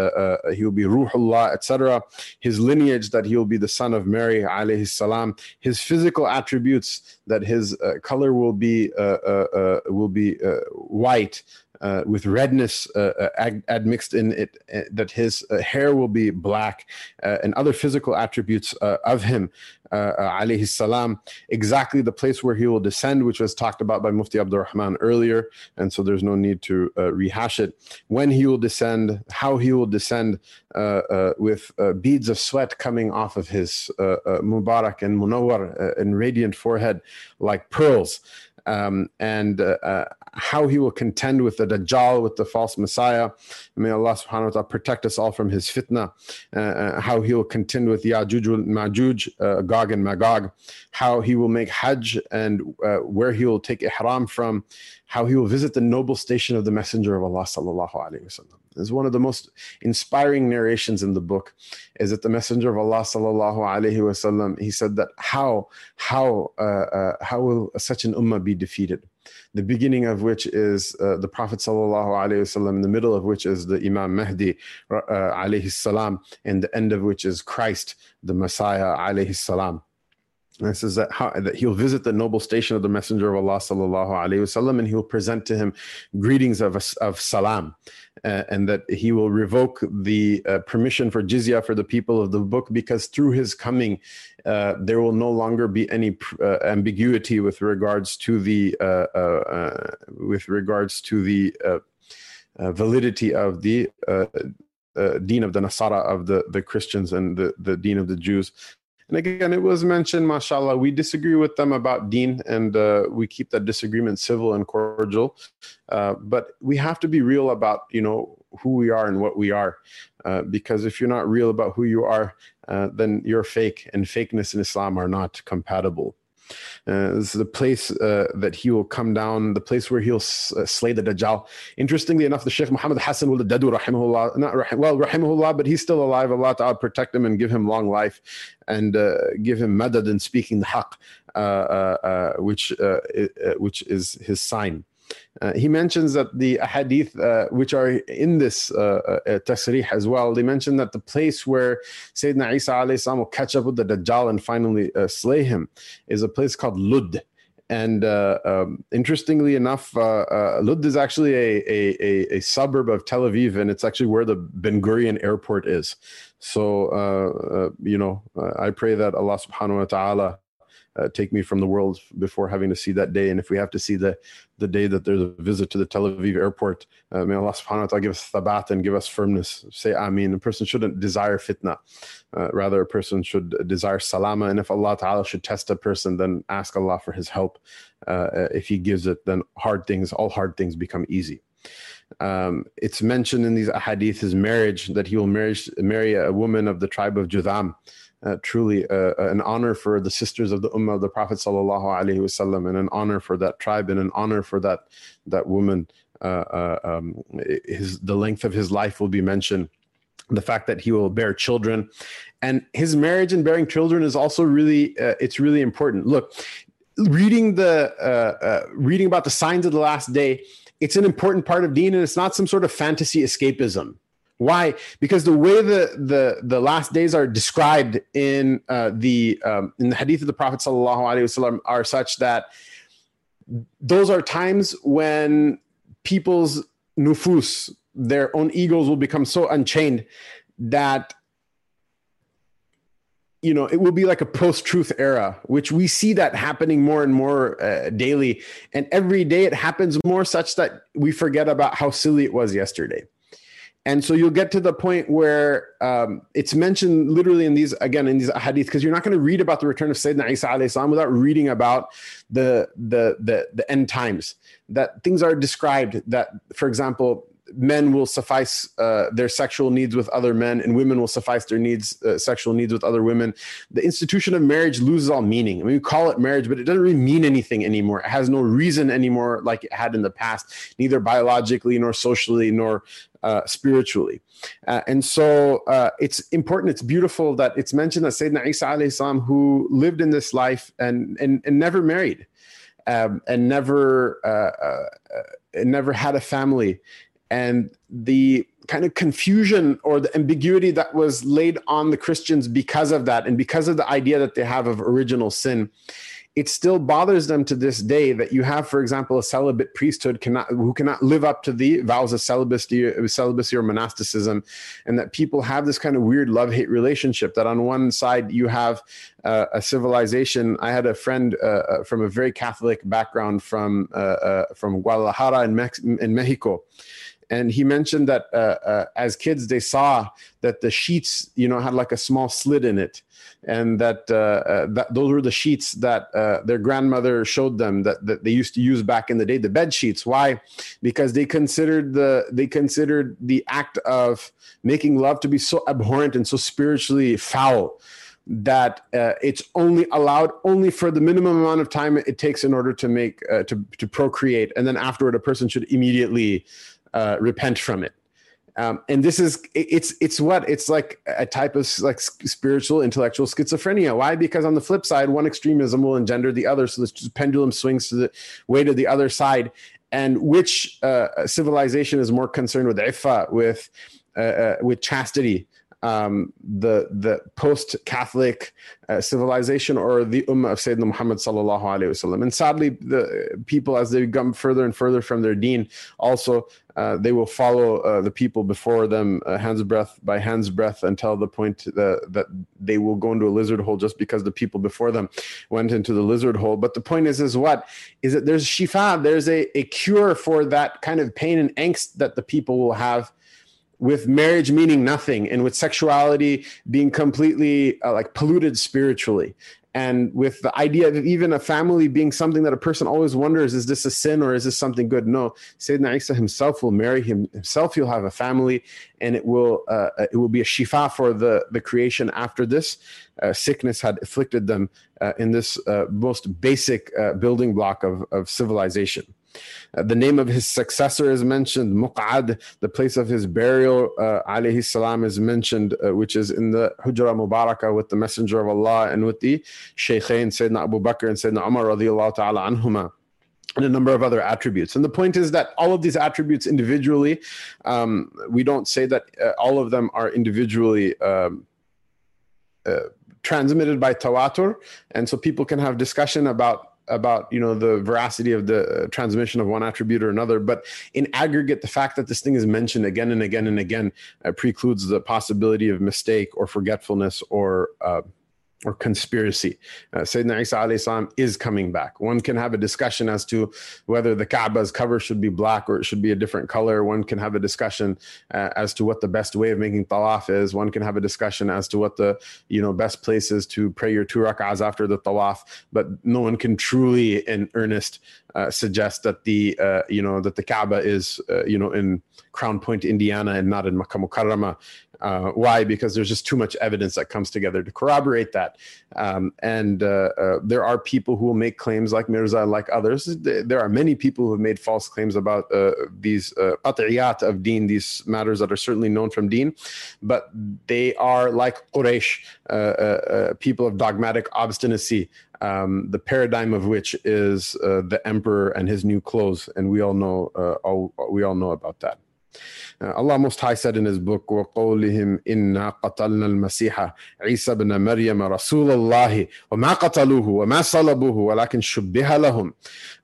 he will be Ruhullah etc. His lineage that he will be the son of Mary, alayhi salam. His physical attributes that his uh, color will be uh, uh, uh will be uh, white, uh, with redness uh, uh ad- admixed in it, uh, that his uh, hair will be black, and other physical attributes of him, alayhi salam, exactly the place where he will descend, which was talked about by Mufti Abdul Rahman earlier, and so there's no need to rehash it. When he will descend, how he will descend with beads of sweat coming off of his Mubarak and Munawwar and radiant forehead like pearls um, and uh, uh, how he will contend with the Dajjal, with the false Messiah. May Allah subhanahu wa ta'ala protect us all from his fitna. Uh, uh how he will contend with Ya'juj Ma'juj, uh, Gog and Magog. How he will make Hajj and uh, where he will take Ihram from. How he will visit the noble station of the Messenger of Allah sallallahu alaihi wasallam is one of the most inspiring narrations in the book is that the messenger of allah sallallahu alaihi wasallam he said that how how uh, uh, how will such an ummah be defeated the beginning of which is uh, the prophet in the middle of which is the imam mahdi uh, salam and the end of which is christ the messiah alayhi it says that, how, that he'll visit the noble station of the Messenger of Allah sallallahu alaihi wasallam, and he'll present to him greetings of of salam, uh, and that he will revoke the uh, permission for jizya for the people of the book because through his coming, uh, there will no longer be any uh, ambiguity with regards to the uh, uh, with regards to the validity of the. deen of the Nasara of the, the Christians and the, the Deen of the Jews and again, it was mentioned, mashallah, we disagree with them about deen and uh, we keep that disagreement civil and cordial. Uh, but we have to be real about, you know, who we are and what we are. Uh, because if you're not real about who you are, uh, then you're fake and fakeness in Islam are not compatible. Uh, this is the place uh, that he will come down, the place where he'll uh, slay the Dajjal. Interestingly enough, the Sheikh Muhammad Hassan al Dadu, rahimahullah, not rahim, well, rahimahullah, but he's still alive. Allah Ta'ala protect him and give him long life and uh, give him madad in speaking the haqq, uh, uh, which, which is his sign. Uh, he mentions that the hadith uh, which are in this uh, uh, tasrih as well, they mention that the place where Sayyidina Isa alayhi will catch up with the Dajjal and finally uh, slay him is a place called Lud. And uh, um, interestingly enough, Lud is actually a, a, a, suburb of Tel Aviv, and it's actually where the Ben Gurion airport is. So, you know, I pray that Allah subhanahu wa ta'ala uh, take me from the world before having to see that day. And if we have to see the the day that there's a visit to the Tel Aviv airport, uh, may Allah subhanahu wa ta'ala give us thabat and give us firmness. Say Ameen. A person shouldn't desire fitna. Uh, rather, a person should desire salama. And if Allah ta'ala should test a person, then ask Allah for his help. Uh, if he gives it, then hard things, all hard things become easy. Um, it's mentioned in these ahadith his marriage that he will marry, marry a woman of the tribe of Judham uh, truly uh, uh, an honor for the sisters of the Ummah of the Prophet sallallahu alaihi wasallam, and an honor for that tribe, and an honor for that that woman. Uh, uh, um, his the length of his life will be mentioned. The fact that he will bear children, and his marriage and bearing children is also really it's really important. Look, reading the reading about the signs of the last day, it's an important part of Deen, and it's not some sort of fantasy escapism why? Because the way the the the last days are described in uh, the um, in the hadith of the Prophet sallallahu alaihi wasallam are such that those are times when people's nufus, their own egos, will become so unchained that you know it will be like a post-truth era which we see that happening more and more uh, daily and every day it happens more such that we forget about how silly it was yesterday and so you'll get to the point where um, it's mentioned literally in these again in these hadith because you're not going to read about the return of Sayyidina Isa alayhi without reading about the, the the the end times that things are described that for example men will suffice uh, their sexual needs with other men and women will suffice their needs uh, sexual needs with other women the institution of marriage loses all meaning i mean we call it marriage but it doesn't really mean anything anymore it has no reason anymore like it had in the past neither biologically nor socially nor uh, spiritually. Uh, and so uh, it's important, it's beautiful that it's mentioned that Sayyidina Isa alayhi who lived in this life and, and, and never married um, and never, uh, uh, and never had a family. And the kind of confusion or the ambiguity that was laid on the Christians because of that and because of the idea that they have of original sin it still bothers them to this day that you have, for example, a celibate priesthood cannot who cannot live up to the vows of celibacy, celibacy or monasticism, and that people have this kind of weird love hate relationship. That on one side you have uh, a civilization. I had a friend uh, uh, from a very Catholic background from uh, uh from Guadalajara in, Mex- in Mexico and he mentioned that uh, uh, as kids they saw that the sheets you know had like a small slit in it. And that, uh, uh that those were the sheets that uh, their grandmother showed them that, that they used to use back in the day the bed sheets. Why? Because they considered the they considered the act of making love to be so abhorrent and so spiritually foul that uh, it's only allowed only for the minimum amount of time it takes in order to make uh, to to procreate. And then afterward a person should immediately uh, repent from it. Um, and this is it's it's what it's like a type of like spiritual intellectual schizophrenia. Why? Because on the flip side one extremism will engender the other. So the pendulum swings to the way to the other side. And which uh, civilization is more concerned with ifa with uh, uh, with chastity um, the the post Catholic uh, civilization or the Ummah of Sayyidina Muhammad sallallahu alaihi wasallam. And sadly, the people as they come further and further from their Deen, also uh, they will follow uh, the people before them uh, hands breadth by hands breadth until the point that they will go into a lizard hole just because the people before them went into the lizard hole. But the point is, is what is that there's shifa, there's a, a cure for that kind of pain and angst that the people will have with marriage meaning nothing and with sexuality being completely uh, like polluted spiritually. And with the idea of even a family being something that a person always wonders is this a sin or is this something good? No. Sayyidina isa himself will marry him himself he'll have a family and it will uh, it will be a shifa for the the creation after this. Uh, sickness had afflicted them uh, in this uh, most basic uh, building block of, of civilization uh, the name of his successor is mentioned, Muq'ad. The place of his burial, uh, alayhi salam, is mentioned, uh, which is in the Hujra Mubarakah with the Messenger of Allah and with the Shaykhain, Sayyidina Abu Bakr and Sayyidina Umar radiallahu ta'ala anhuma and a number of other attributes. And the point is that all of these attributes individually, um, we don't say that uh, all of them are individually um, uh, transmitted by tawatur. And so people can have discussion about about you know the veracity of the uh, transmission of one attribute or another but in aggregate the fact that this thing is mentioned again and again and again uh, precludes the possibility of mistake or forgetfulness or uh, or conspiracy. Uh, Sayyidina Isa salam is coming back. One can have a discussion as to whether the Kaaba's cover should be black or it should be a different color. One can have a discussion uh, as to what the best way of making tawaf is. One can have a discussion as to what the you know best place is to pray your two rak'ahs after the tawaf. But no one can truly, in earnest, uh, suggest that the uh, you know that the Kaaba is uh, you know in Crown Point, Indiana, and not in Makkah Mukarramah. Uh, why? Because there's just too much evidence that comes together to corroborate that. Um, and uh, uh, there are people who will make claims like Mirza, like others. There are many people who have made false claims about uh, these qat'iyat of deen, these matters that are certainly known from deen, but they are like Quraysh, people of dogmatic obstinacy. Um, the paradigm of which is uh, the emperor and his new clothes, and we all know uh, all, we all know about that. Uh, Allah Most High said in His book, وَقَوْلِهِمْ إِنَّا قَتَلْنَا الْمَسِيحَ عِيسَى بْنَ مَرْيَمَ رَسُولَ اللَّهِ وَمَا قَتَلُوهُ وَمَا صَلَبُوهُ وَلَكِنْ شُبِّهَ لَهُمْ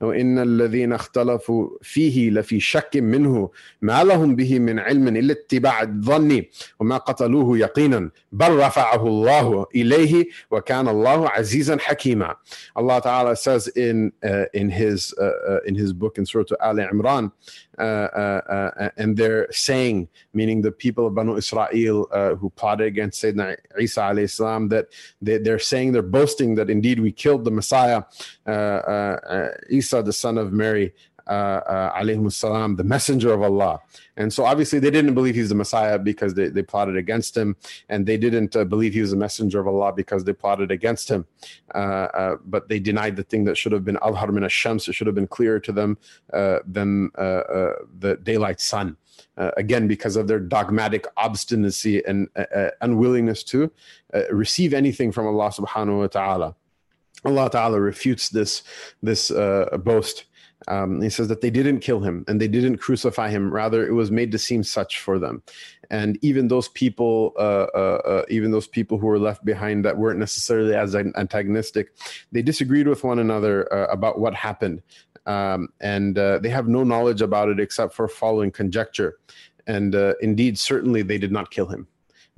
وَإِنَّ الَّذِينَ اخْتَلَفُوا فِيهِ لَفِي شَكٍّ مِّنْهُ مَا لَهُمْ بِهِ مِنْ عِلْمٍ إِلَّا اتِّبَاعَ الظَّنِّ وَمَا قَتَلُوهُ يَقِينًا بَلْ رَفَعَهُ اللَّهُ إِلَيْهِ وَكَانَ اللَّهُ عَزِيزًا حَكِيمًا Allah Ta'ala says in uh, in his uh, uh, in his book in Surah Al Imran uh, uh, uh, and they're saying, meaning the people of Banu Israel uh, who plotted against Sayyidina Isa alayhi salam, that they, are saying, they're boasting that indeed we killed the Messiah, uh, uh, Isa, the son of Mary, uh, uh, salam, the messenger of Allah. And so obviously they didn't believe he's the Messiah because they, they plotted against him. And they didn't uh, believe he was the messenger of Allah because they plotted against him. Uh, uh, but they denied the thing that should have been al-har min shams It should have been clearer to them uh, than the daylight sun. again, because of their dogmatic obstinacy and unwillingness to receive anything from Allah subhanahu wa ta'ala. Allah Ta'ala refutes this this uh, boast um, he says that they didn't kill him and they didn't crucify him. Rather, it was made to seem such for them. And even those people, uh, uh, uh, even those people who were left behind that weren't necessarily as antagonistic, they disagreed with one another uh, about what happened. Um, and uh, they have no knowledge about it except for following conjecture. And uh, indeed, certainly they did not kill him.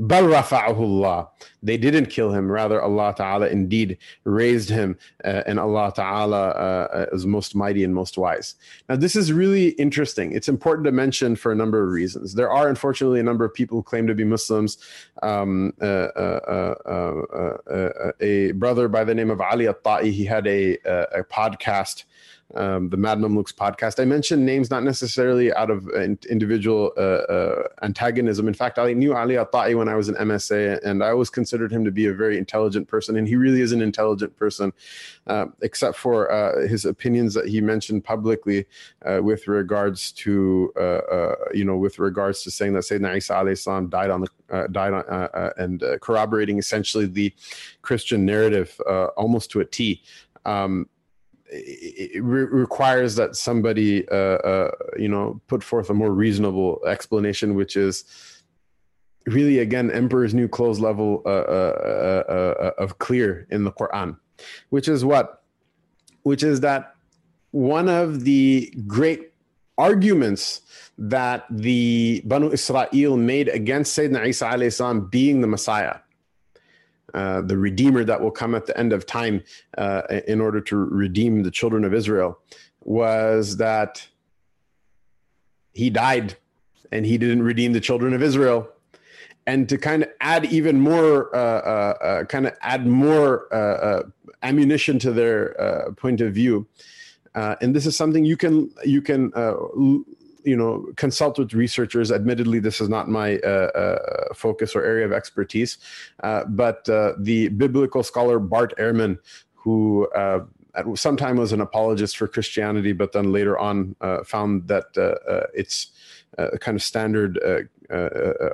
Bal rafa'ahu They didn't kill him. Rather, Allah Ta'ala indeed raised him, uh, and Allah Ta'ala uh, is most mighty and most wise. Now, this is really interesting. It's important to mention for a number of reasons. There are, unfortunately, a number of people who claim to be Muslims. Um, uh, uh, uh, uh a brother by the name of Ali At-Ta'i, he had a, a podcast um, the Mad Mamluks podcast. I mentioned names not necessarily out of individual uh, uh, antagonism. In fact, I knew Ali At-Ta'i when I was an MSA, and I always considered him to be a very intelligent person, and he really is an intelligent person, uh, except for uh, his opinions that he mentioned publicly uh, with regards to, uh, you know, with regards to saying that Sayyidina Isa alayhi salam died on the died on, and corroborating essentially the Christian narrative almost to a T. Um, it re- requires that somebody, uh, uh, you know, put forth a more reasonable explanation, which is really, again, Emperor's New Clothes level uh, uh, uh, of clear in the Quran, which is what? Which is that one of the great arguments that the Banu Israel made against Sayyidina Isa alayhi being the Messiah uh, the Redeemer that will come at the end of time uh, in order to redeem the children of Israel, was that he died and he didn't redeem the children of Israel. And to kind of add even more, uh, uh, uh kind of add more ammunition to their point of view. And this is something you can you can you know consult with researchers. Admittedly this is not my uh, uh, focus or area of expertise uh, but uh, the biblical scholar bart ehrman who uh, at some time was an apologist for christianity but then later on uh, found that uh it's kind of standard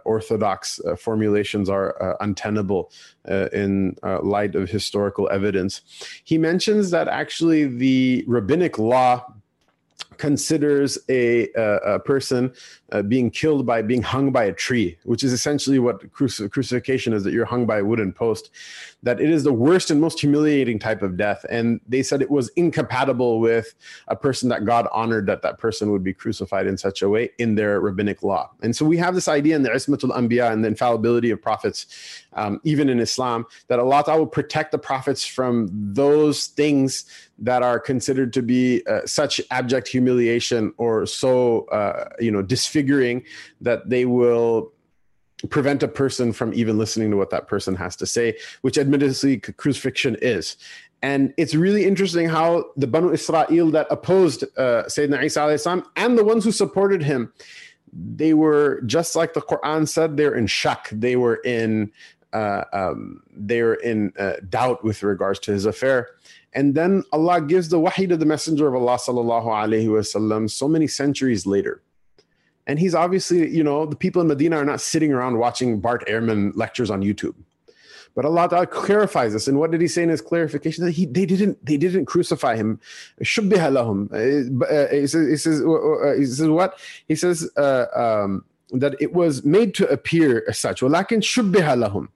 orthodox formulations are untenable in light of historical evidence. He mentions that actually the rabbinic law considers a, a person uh, being killed by being hung by a tree, which is essentially what cruci- crucifixion is that you're hung by a wooden post, that it is the worst and most humiliating type of death. And they said it was incompatible with a person that God honored that that person would be crucified in such a way in their rabbinic law. And so we have this idea in the Ismatul Anbiya and the infallibility of prophets, um, even in Islam, that Allah will protect the prophets from those things that are considered to be uh, such abject humiliation or so, uh, you know, disfiguring disfiguring that they will prevent a person from even listening to what that person has to say, which admittedly crucifixion is. And it's really interesting how the Banu Israel that opposed uh, Sayyidina Isa salam, and the ones who supported him, they were just like the Quran said, they're in shock. They were in uh, um, they're in uh, doubt with regards to his affair. And then Allah gives the wahi to the Messenger of Allah sallallahu wasallam so many centuries later. And he's obviously, you know, the people in Medina are not sitting around watching Bart Ehrman lectures on YouTube. But Allah Ta'ala clarifies this. And what did he say in his clarification? That he they didn't they didn't crucify him. Shubbiha lahum. Uh, uh, he says, he says, uh, he says what? He says uh, um, that it was made to appear as such. وَلَكِنْ شُبِّهَ لَهُمْ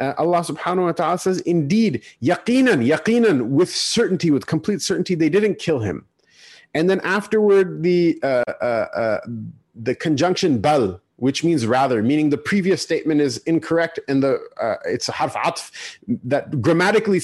uh, Allah subhanahu wa ta'ala says, indeed, yaqinan, yaqinan, with certainty, with complete certainty, they didn't kill him. And then afterward, the uh, uh, uh the conjunction bal which means rather meaning the previous statement is incorrect and the uh, it's a harf atf that grammatically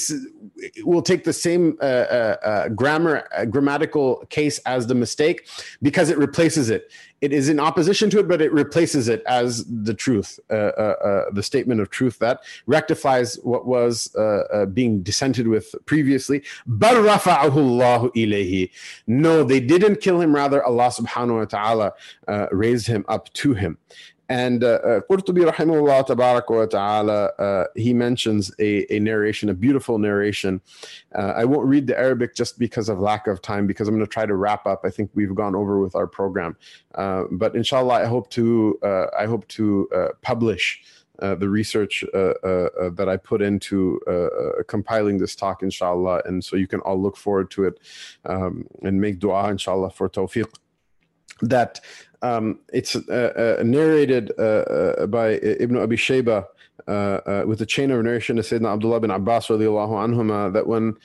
will take the same uh, uh, uh grammar uh, grammatical case as the mistake because it replaces it it is in opposition to it, but it replaces it as the truth, uh, uh, uh, the statement of truth that rectifies what was uh, uh, being dissented with previously. No, they didn't kill him. Rather, Allah subhanahu wa ta'ala raised him up to him. And uh, uh, Qurtubi rahimahullah tabarak wa ta'ala, uh, he mentions a, a narration, a beautiful narration. Uh, I won't read the Arabic just because of lack of time, because I'm going to try to wrap up. I think we've gone over with our program. Uh, but inshallah, I hope to, I hope to publish uh, the research uh, uh, that I put into compiling this talk, inshallah. And so you can all look forward to it um, and make dua, inshallah, for tawfiq. That um, it's uh, uh, narrated uh, uh by Ibn Abi Shayba uh, uh, with a chain of narration to Sayyidina Abdullah bin Abbas radiallahu anhuma that when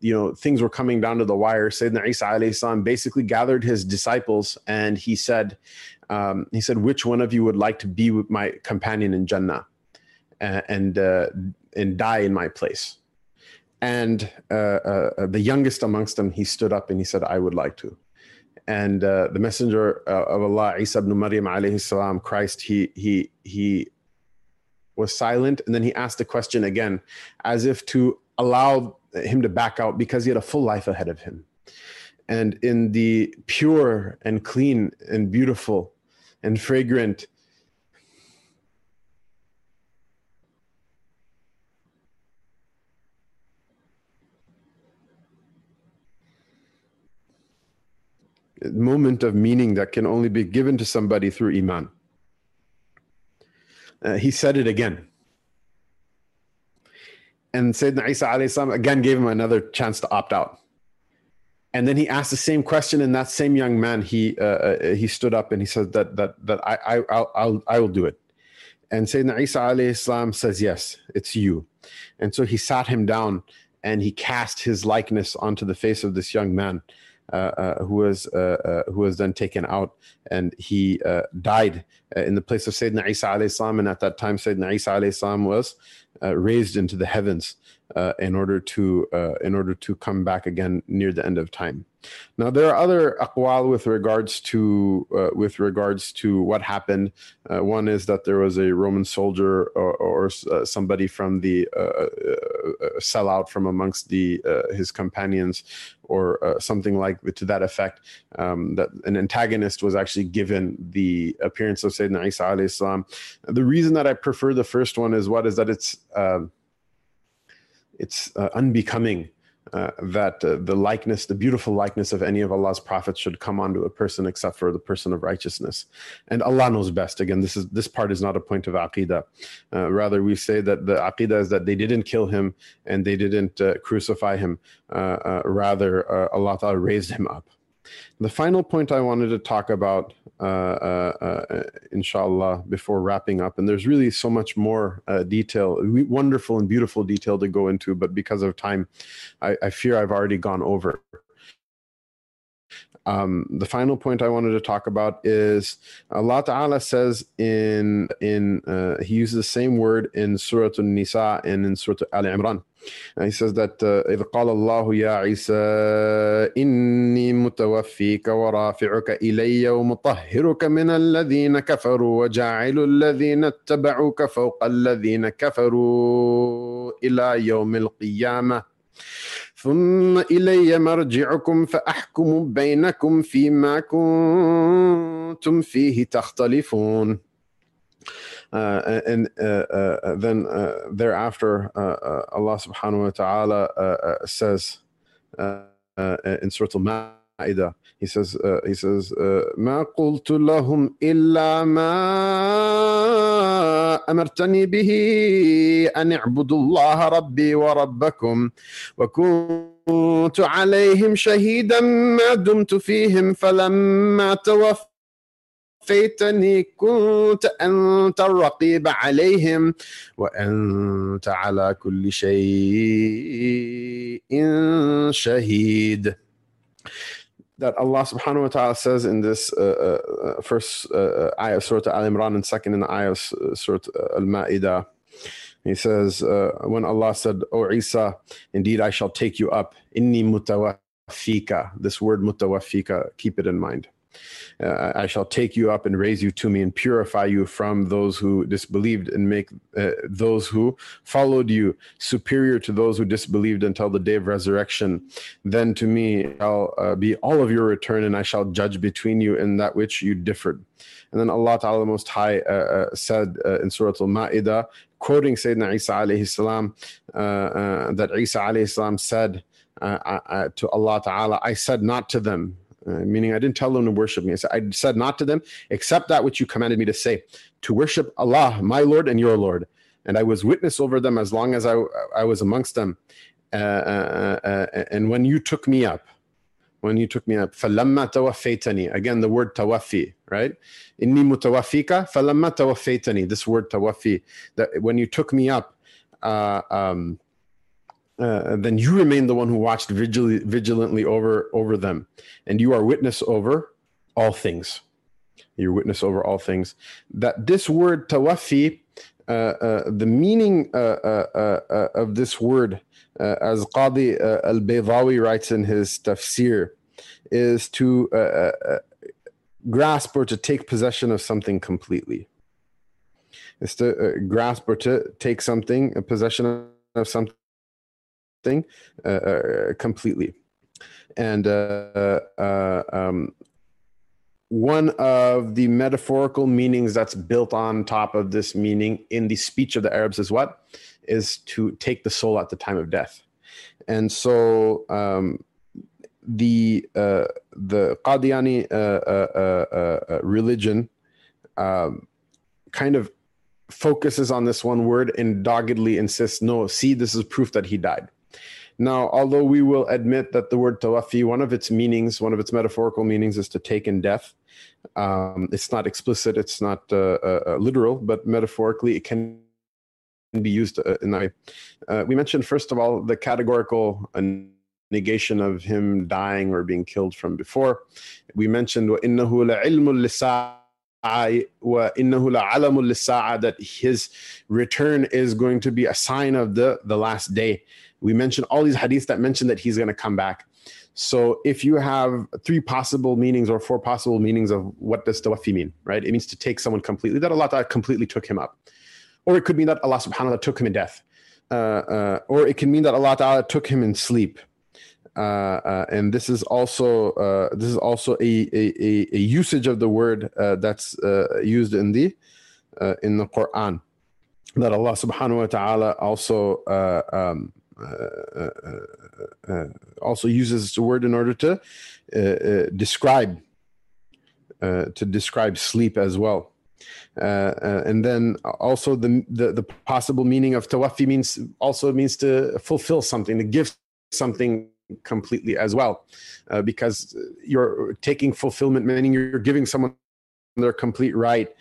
you know things were coming down to the wire, Sayyidina Isa alayhi basically gathered his disciples and he said, um, he said, which one of you would like to be with my companion in Jannah and and die in my place? And the youngest amongst them, he stood up and he said, I would like to and uh, the messenger uh, of Allah Isa ibn Maryam alayhi salam Christ he he he was silent and then he asked the question again as if to allow him to back out because he had a full life ahead of him. And in the pure and clean and beautiful and fragrant moment of meaning that can only be given to somebody through Iman. Uh, he said it again. And Sayyidina Isa salam again gave him another chance to opt out. And then he asked the same question, and that same young man he uh, uh, he stood up and he said that that that I I I'll, I'll I will do it. And Sayyidina Isa salam says yes, it's you. And so he sat him down and he cast his likeness onto the face of this young man Uh, uh, who was uh, uh, who was then taken out, and he died in the place of Sayyidina Isa alayhi salam. And at that time, Sayyidina Isa alayhi salam was raised into the heavens uh, in order to uh, in order to come back again near the end of time. Now there are other aqwal with regards to uh, with regards to what happened. Uh, one is that there was a Roman soldier or, or uh, somebody from the uh, uh, sellout from amongst the his companions or something like to that effect. Um, that an antagonist was actually given the appearance of Sayyidina Isa alayhi salam. The reason that I prefer the first one is what is that it's it's unbecoming uh, that uh, the likeness, the beautiful likeness of any of Allah's prophets should come onto a person except for the person of righteousness. And Allah knows best. Again, this is this part is not a point of aqidah. Uh, rather, we say that the aqidah is that they didn't kill him and they didn't uh, crucify him. Uh, uh, rather, Allah raised him up. The final point I wanted to talk about, uh, uh, uh, inshallah, before wrapping up, and there's really so much more uh, detail, wonderful and beautiful detail to go into, but because of time, I, I fear I've already gone over. Um, the final point I wanted to talk about is Allah Ta'ala says in in uh, he uses the same word in Surah An-Nisa and in Surah Al Imran. And he says that إذ قال الله يا عيسى إني متوفيك ورافعك إلي ومطهرك من الذين كفروا وجاعل الذين اتبعوك فوق الذين كفروا إلى يوم القيامة ثم إلي مرجعكم فأحكم بينكم فيما كنتم فيه تختلفون uh, and uh, uh, then uh, thereafter uh, Allah subhanahu wa ta'ala says in Surah Al-Ma'idah he says he says ما قلت لهم إلا ما أمرتني به أن اعبدوا الله ربي وربكم وكنت عليهم شهيدا ما دمت فيهم فلما توفيتني كنت أنت الرقيب عليهم وأنت على كل شيء شهيد that Allah subhanahu wa ta'ala says in this uh, uh, first uh, ayah of Surah Al Imran and second in the ayah of Surah Al Ma'idah. He says, uh, when Allah said, O Isa, indeed I shall take you up. Inni mutawaffika. This word mutawaffika, keep it in mind uh, I shall take you up and raise you to me and purify you from those who disbelieved and make uh, those who followed you superior to those who disbelieved until the day of resurrection. Then to me shall uh, be all of your return, and I shall judge between you in that which you differed. And then Allah Ta'ala the Most High uh, uh, said uh, in Surah Al Ma'idah, quoting Sayyidina Isa alayhi salam, that Isa alayhi salam said, to Allah Ta'ala, I said not to them, uh, meaning I didn't tell them to worship me. I said, I said not to them, except that which you commanded me to say, to worship Allah, my Lord and your Lord. And I was witness over them as long as I, I was amongst them. Uh, uh, uh, uh and when you took me up, when you took me up, فَلَمَّا تَوَفَّيْتَنِي Again, the word tawafi, right? إِنِّي مُتَوَفِّيكَ فَلَمَّا تَوَفَّيْتَنِي This word tawafi, that when you took me up, uh, um, uh, then you remain the one who watched vigil- vigilantly over over them, and you are witness over all things. You're witness over all things. That this word tawafi, uh, uh, the meaning uh, uh, of this word, as Qadi al Baydawi writes in his tafsir, is to grasp or to take possession of something completely. Is to grasp or to take something, a possession of something thing uh, uh, completely. And uh, um, one of the metaphorical meanings that's built on top of this meaning in the speech of the Arabs is what? Is to take the soul at the time of death. And so um, the uh, the Qadiani uh, uh, religion um, kind of focuses on this one word and doggedly insists, no, see, this is proof that he died. Now, although we will admit that the word tawafi, one of its meanings, one of its metaphorical meanings is to take in death. Um, it's not explicit, it's not uh, uh, uh literal, but metaphorically it can be used uh, in that way. Uh, we mentioned, first of all, the categorical negation of him dying or being killed from before. We mentioned وَإِنَّهُ لَعِلْمٌ that his return is going to be a sign of the, the last day. we mentioned all these hadiths that mention that he's going to come back. So if you have three possible meanings or four possible meanings of what does tawaffi mean, right? It means to take someone completely, that Allah Ta'ala completely took him up. Or it could mean that Allah subhanahu wa ta'ala took him in death. Uh, uh, or it can mean that Allah Ta'ala took him in sleep. Uh, uh, and this is also uh, this is also a, a, a, usage of the word uh, that's used in the in the Quran that Allah Subhanahu wa Taala also um, also uses the word in order to describe to describe sleep as well. Uh, uh, and then also the, the, the possible meaning of tawaffi means also means to fulfill something, to give something completely as well, uh, because you're taking fulfillment, meaning you're giving someone their complete right.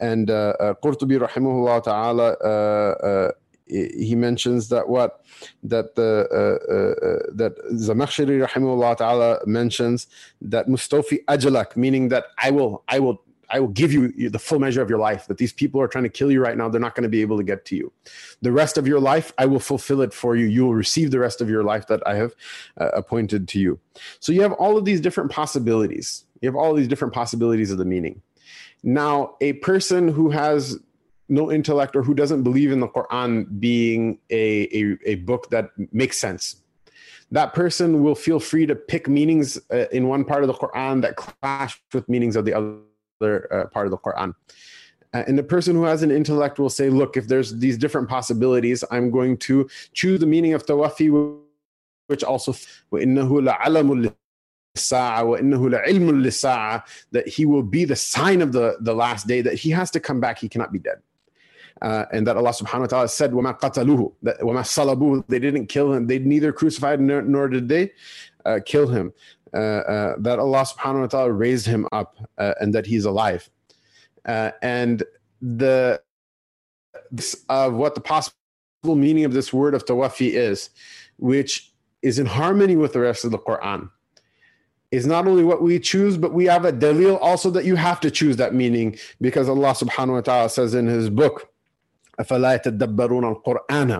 And uh, uh, Qurtubi rahimahullah ta'ala, uh, uh, he mentions that what that the uh, uh, that Zamakhshari rahimahullah ta'ala mentions that mustofi ajalak meaning that I will I will I will give you the full measure of your life. That these people are trying to kill you right now, they're not going to be able to get to you. The rest of your life, I will fulfill it for you. You will receive the rest of your life that I have uh, appointed to you. So you have all of these different possibilities. You have all these different possibilities of the meaning. Now, a person who has no intellect or who doesn't believe in the Quran being a, a, a book that makes sense, that person will feel free to pick meanings uh, in one part of the Quran that clash with meanings of the other uh, part of the Quran. Uh, and the person who has an intellect will say, look, if there's these different possibilities, I'm going to choose the meaning of tawaffi, which also that he will be the sign of the, the last day, that he has to come back, he cannot be dead Uh, and that Allah subhanahu wa ta'ala said, وَمَا قَتَلُوهُ that, وَمَا صَلَبُوهُ They didn't kill him. They neither crucified nor, nor did they uh, kill him. Uh, uh, that Allah subhanahu wa ta'ala raised him up uh, and that he's alive. and the of what the possible meaning of this word of tawaffi is, which is in harmony with the rest of the Quran, is not only what we choose, but we have a dalil also that you have to choose that meaning because Allah subhanahu wa ta'ala says in his book, أفلا يتدبرون القرآن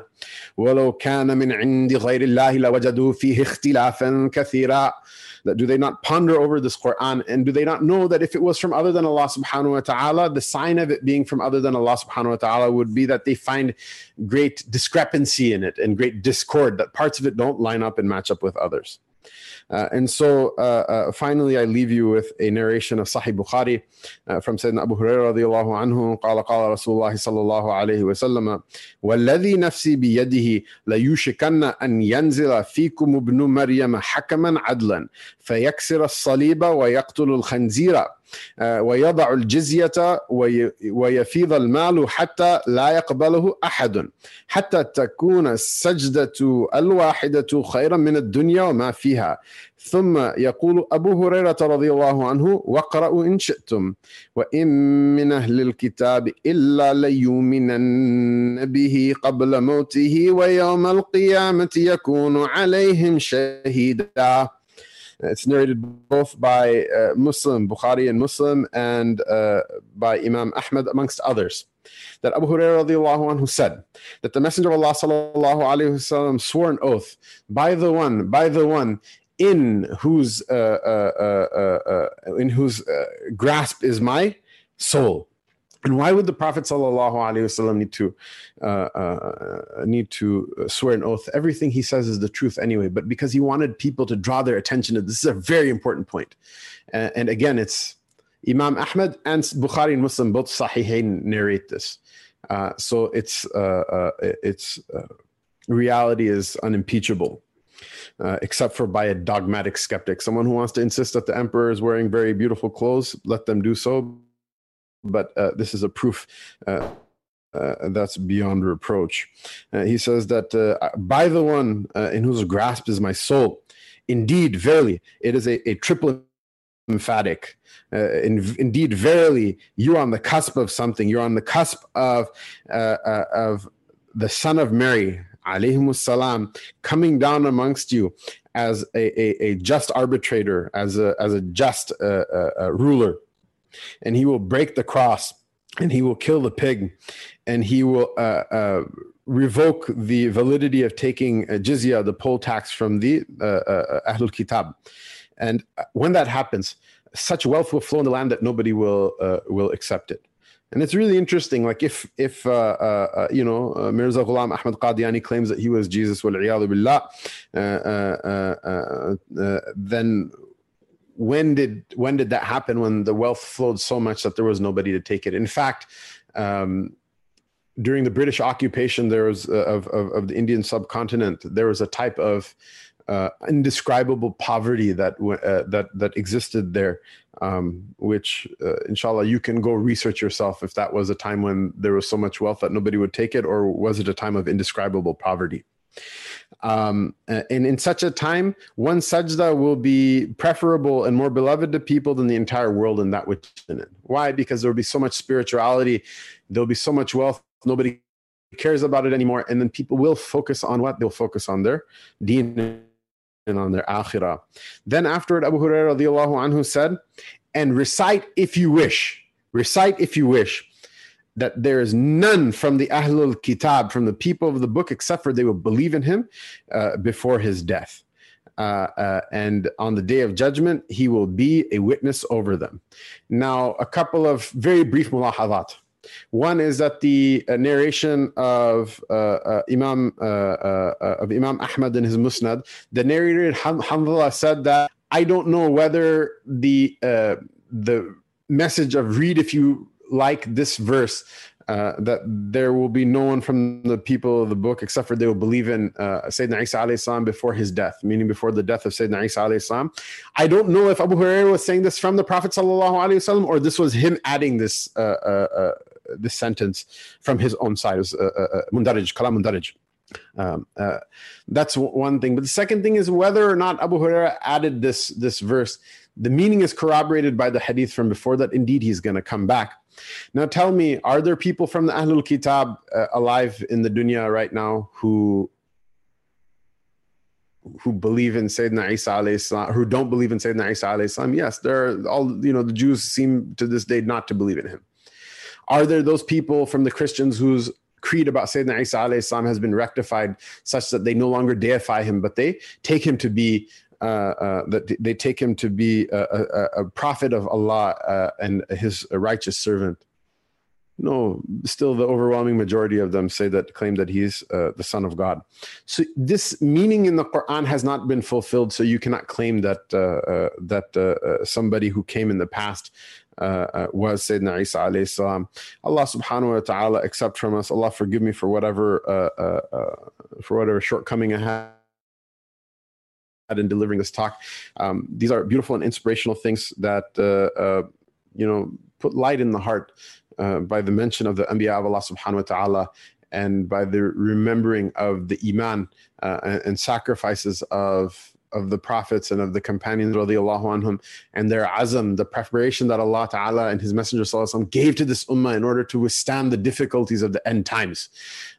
ولو كان من عند غير الله لوجدوا فيه اختلافا كثيرا do they not ponder over this Quran and do they not know that if it was from other than Allah subhanahu wa ta'ala, the sign of it being from other than Allah subhanahu wa ta'ala would be that they find great discrepancy in it and great discord, that parts of it don't line up and match up with others. Uh, and so uh, uh, finally, I leave you with a narration of Sahih Bukhari uh, from Sayyidina Abu Hurairah radiallahu anhu. قال قال رسول الله صلى الله عليه وسلم والذي نفسي بيده ليوشكن أن ينزل فيكم ابن مريم حكما عدلا فيكسر الصليب ويقتل الخنزير ويضع الجزية ويفيض المال حتى لا يقبله أحد حتى تكون السجدة الواحدة خيرا من الدنيا وما فيها ثم يقول أبو هريرة رضي الله عنه واقرأوا إن شئتم وإن من أهل الكتاب إلا ليؤمنن به قبل موته ويوم القيامة يكون عليهم شهيدا It's narrated both by uh, Muslim, Bukhari and Muslim, and uh, by Imam Ahmad, amongst others. That Abu Hurairah anhu said that the Messenger of Allah wasallam swore an oath by the one, by the one in whose uh, uh, uh, uh in whose grasp is my soul and why would the Prophet ﷺ need to uh, uh, need to swear an oath? Everything he says is the truth anyway, but because he wanted people to draw their attention to this is a very important point. Uh, and again, it's Imam Ahmad and Bukhari and Muslim both Sahihain narrate this. Uh, so it's uh, uh, it's reality is unimpeachable. Except for by a dogmatic skeptic, someone who wants to insist that the emperor is wearing very beautiful clothes, let them do so but uh, this is a proof uh, uh, that's beyond reproach. Uh, he says that uh, by the one uh, in whose grasp is my soul, indeed, verily, it is a, a triple emphatic. In, indeed, verily, you're on the cusp of something. You're on the cusp of of the son of Mary, alayhi salam, coming down amongst you as a, a, a, just arbitrator, as a as a just ruler and he will break the cross and he will kill the pig and he will uh, uh, revoke the validity of taking jizya, the poll tax from the uh, uh, Ahlul Kitab. And when that happens, such wealth will flow in the land that nobody will uh, will accept it. And it's really interesting. Like if if uh, uh, uh you know uh, Mirza Ghulam Ahmad Qadiani claims that he was Jesus, billah, then when did when did that happen? When the wealth flowed so much that there was nobody to take it. In fact. Um, during the British occupation, there was uh, of, of, of the Indian subcontinent. There was a type of uh, indescribable poverty that uh, that that existed there, um, which uh, inshallah you can go research yourself if that was a time when there was so much wealth that nobody would take it, or was it a time of indescribable poverty? Um, and in such a time, one sajda will be preferable and more beloved to people than the entire world and that which in it. Why? Because there will be so much spirituality, there'll be so much wealth, nobody cares about it anymore. And then people will focus on what? They'll focus on their deen on their akhirah. Then afterward, Abu Hurairah radiallahu anhu said, and recite if you wish, recite if you wish, that there is none from the Ahlul Kitab, from the people of the book, except for they will believe in him uh, before his death. Uh, uh, and on the day of judgment, he will be a witness over them. Now, a couple of very brief mulahadat. One is that the uh, narration of uh, uh, Imam of Imam Ahmad in his Musnad, the narrator Hamdullah said that I don't know whether the the message of read if you like this verse uh, that there will be no one from the people of the book except for they will believe in uh, Sayyidina Isa alayhi salam before his death, meaning before the death of Sayyidina Isa alayhi salam. I don't know if Abu Hurairah was saying this from the Prophet sallallahu alaihi wasallam or this was him adding this uh this sentence from his own side. Was uh, uh, uh mundarij, kalam mundarij. Um, uh, that's one thing. But the second thing is whether or not Abu Huraira added this this verse. The meaning is corroborated by the hadith from before that indeed he's going to come back. Now tell me, are there people from the Ahlul Kitab uh, alive in the dunya right now who who believe in Sayyidina Isa who don't believe in Sayyidina Isa? Yes, there are all, you know, the Jews seem to this day not to believe in him. Are there those people from the Christians whose creed about Sayyidina Isa alayhi has been rectified such that they no longer deify him, but they take him to be uh, uh, that they take him to be a, a, a prophet of Allah uh, and his righteous servant. No, still the overwhelming majority of them say that claim that he's uh, the son of God. So this meaning in the Quran has not been fulfilled. So you cannot claim that uh, uh, that somebody who came in the past was Sayyidina Isa alayhi salam. Allah subhanahu wa ta'ala accept from us. Allah forgive me for whatever uh, uh, uh for whatever shortcoming I had in delivering this talk. Um, these are beautiful and inspirational things that uh, you know put light in the heart by the mention of the Anbiya of Allah subhanahu wa ta'ala and by the remembering of the iman and, and sacrifices of of the prophets and of the companions radiallahu anhum and their azam, the preparation that Allah Ta'ala and His Messenger وسلم, gave to this ummah in order to withstand the difficulties of the end times.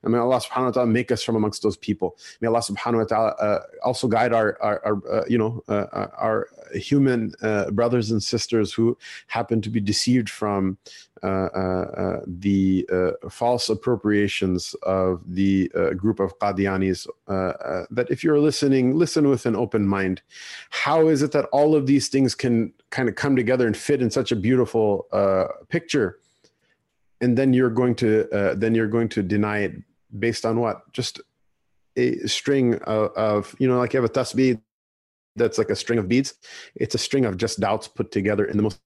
And may Allah subhanahu wa ta'ala make us from amongst those people. May Allah subhanahu wa ta'ala uh, also guide our, our, our uh, you know, uh, uh our human uh, brothers and sisters who happen to be deceived from uh, uh, uh, uh, uh, uh, the false appropriations of the group of Qadianis. that if you're listening, listen with an open mind. How is it that all of these things can kind of come together and fit in such a beautiful picture? And then you're going to then you're going to deny it based on what? Just a string of, of, you know like you have a tasbih that's like a string of beads it's a string of just doubts put together in the most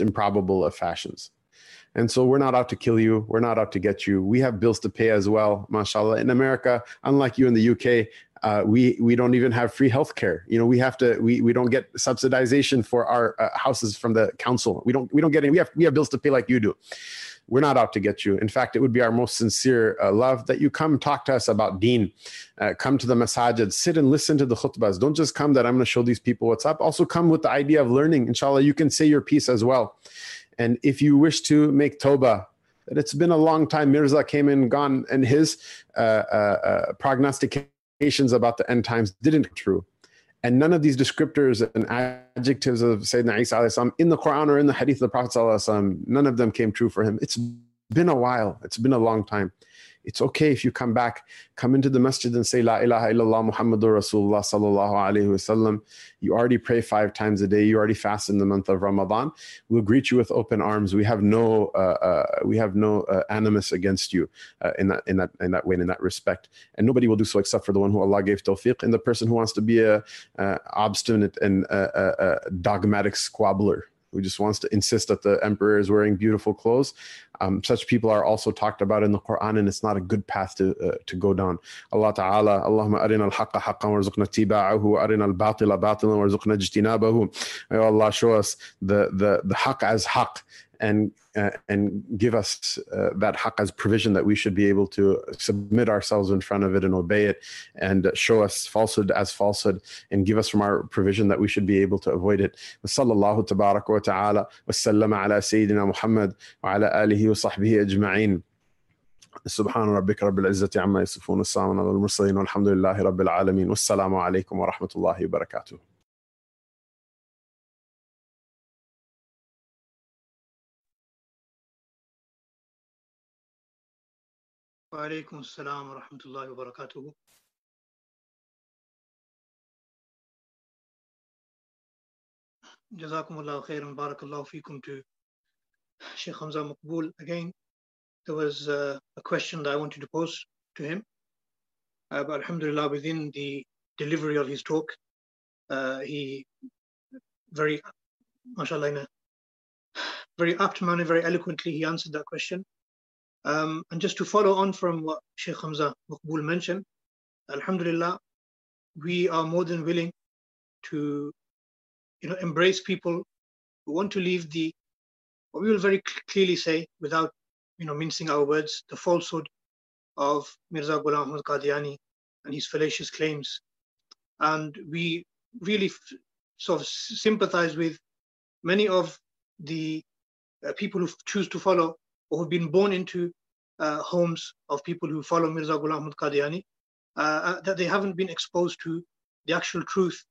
improbable of fashions and so we're not out to kill you. We're not out to get you. We have bills to pay as well, mashallah. In America, unlike you in the UK, uh, we we don't even have free health care. You know, we have to we we don't get subsidization for our uh, houses from the council. We don't we don't get any. We have we have bills to pay like you do. We're not out to get you. In fact, it would be our most sincere uh, love that you come talk to us about Deen. Uh, come to the masajid, sit and listen to the khutbahs. Don't just come that I'm going to show these people what's up. Also come with the idea of learning. Inshallah, you can say your piece as well. And if you wish to make Toba, that it's been a long time, Mirza came and gone, and his uh, uh, uh, prognostications about the end times didn't come true. And none of these descriptors and adjectives of Sayyidina Isa in the Quran or in the Hadith of the Prophet none of them came true for him. It's been a while. It's been a long time it's okay if you come back, come into the masjid and say La ilaha illallah Muhammadur Rasulullah sallallahu alayhi wasallam. You already pray five times a day. You already fast in the month of Ramadan. We'll greet you with open arms. We have no uh, uh, we have no uh, animus against you uh, in that in that in that way in that respect. And nobody will do so except for the one who Allah gave tawfiq and the person who wants to be a uh, obstinate and uh, dogmatic squabbler who just wants to insist that the emperor is wearing beautiful clothes. Um, such people are also talked about in the Quran, and it's not a good path to uh, to go down. Allah Ta'ala, Allahumma arina al-haqqa haqqan warzuqna tiba'ahu arina al-batila batilan warzuqna. Allah, show us the, the, the haqq as haqq and uh, and give us uh, that haqq as provision that we should be able to submit ourselves in front of it and obey it and show us falsehood as falsehood and give us from our provision that we should be able to avoid it وصلى الله تبارك وتعالى وسلم على سيدنا محمد وعلى آله وصحبه أجمعين سبحان ربك رب العزة عما يصفون السلام على المرسلين والحمد لله رب العالمين والسلام عليكم ورحمة الله وبركاته وعليكم السلام ورحمة الله وبركاته جزاكم الله خيرا بارك الله فيكم to Sheikh Hamza Maqbul. Again there was uh, a question that I wanted to pose to him. Uh, but alhamdulillah within the delivery of his talk uh, he very mashallah in a very apt manner very eloquently he answered that question um, and just to follow on from what Sheikh Hamza Maqbul mentioned, Alhamdulillah, we are more than willing to you know, embrace people who want to leave the, what we will very clearly say without you know, mincing our words, the falsehood of Mirza Ghulam Ahmad Qadiani and his fallacious claims. And we really sort of sympathize with many of the uh, people who choose to follow who've been born into uh, homes of people who follow Mirza Ghulam Ahmad Qadiani, uh, uh, that they haven't been exposed to the actual truth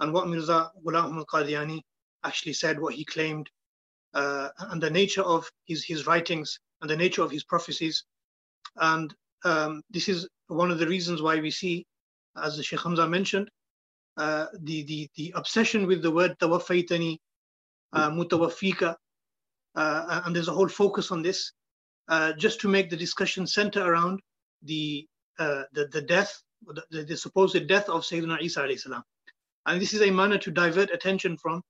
and what Mirza Ghulam Ahmad Qadiani actually said, what he claimed, uh, and the nature of his, his writings and the nature of his prophecies. And um, this is one of the reasons why we see, as the Sheikh Hamza mentioned, uh, the, the, the obsession with the word tawafaitani, uh, mutawafika, uh, and there's a whole focus on this, uh, just to make the discussion center around the uh, the, the death, the, the, supposed death of Sayyidina Isa alayhi salam. And this is a manner to divert attention from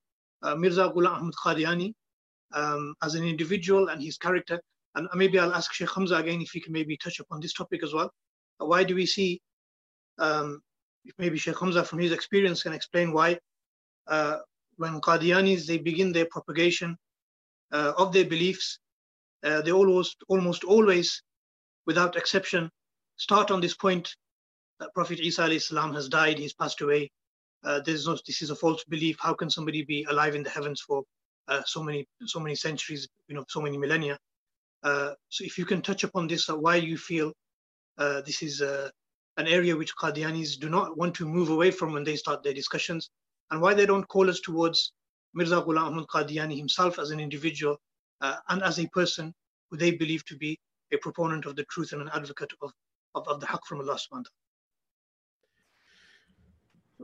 uh, Mirza Ghulam Ahmad Qadiani um, as an individual and his character. And maybe I'll ask Sheikh Hamza again if he can maybe touch upon this topic as well. why do we see, um, maybe Sheikh Hamza from his experience can explain why uh, when Qadianis, they begin their propagation of their beliefs, uh, they almost almost always, without exception, start on this point that Prophet Isa salam has died, he's passed away. Uh, no, this is a false belief. How can somebody be alive in the heavens for uh, so many so many centuries, you know, so many millennia? Uh, so if you can touch upon this, uh, why you feel uh, this is an area which Qadianis do not want to move away from when they start their discussions, and why they don't call us towards Mirza Ghulam Ahmad Qadiani himself as an individual uh, and as a person who they believe to be a proponent of the truth and an advocate of, of, of the haqq from Allah subhanahu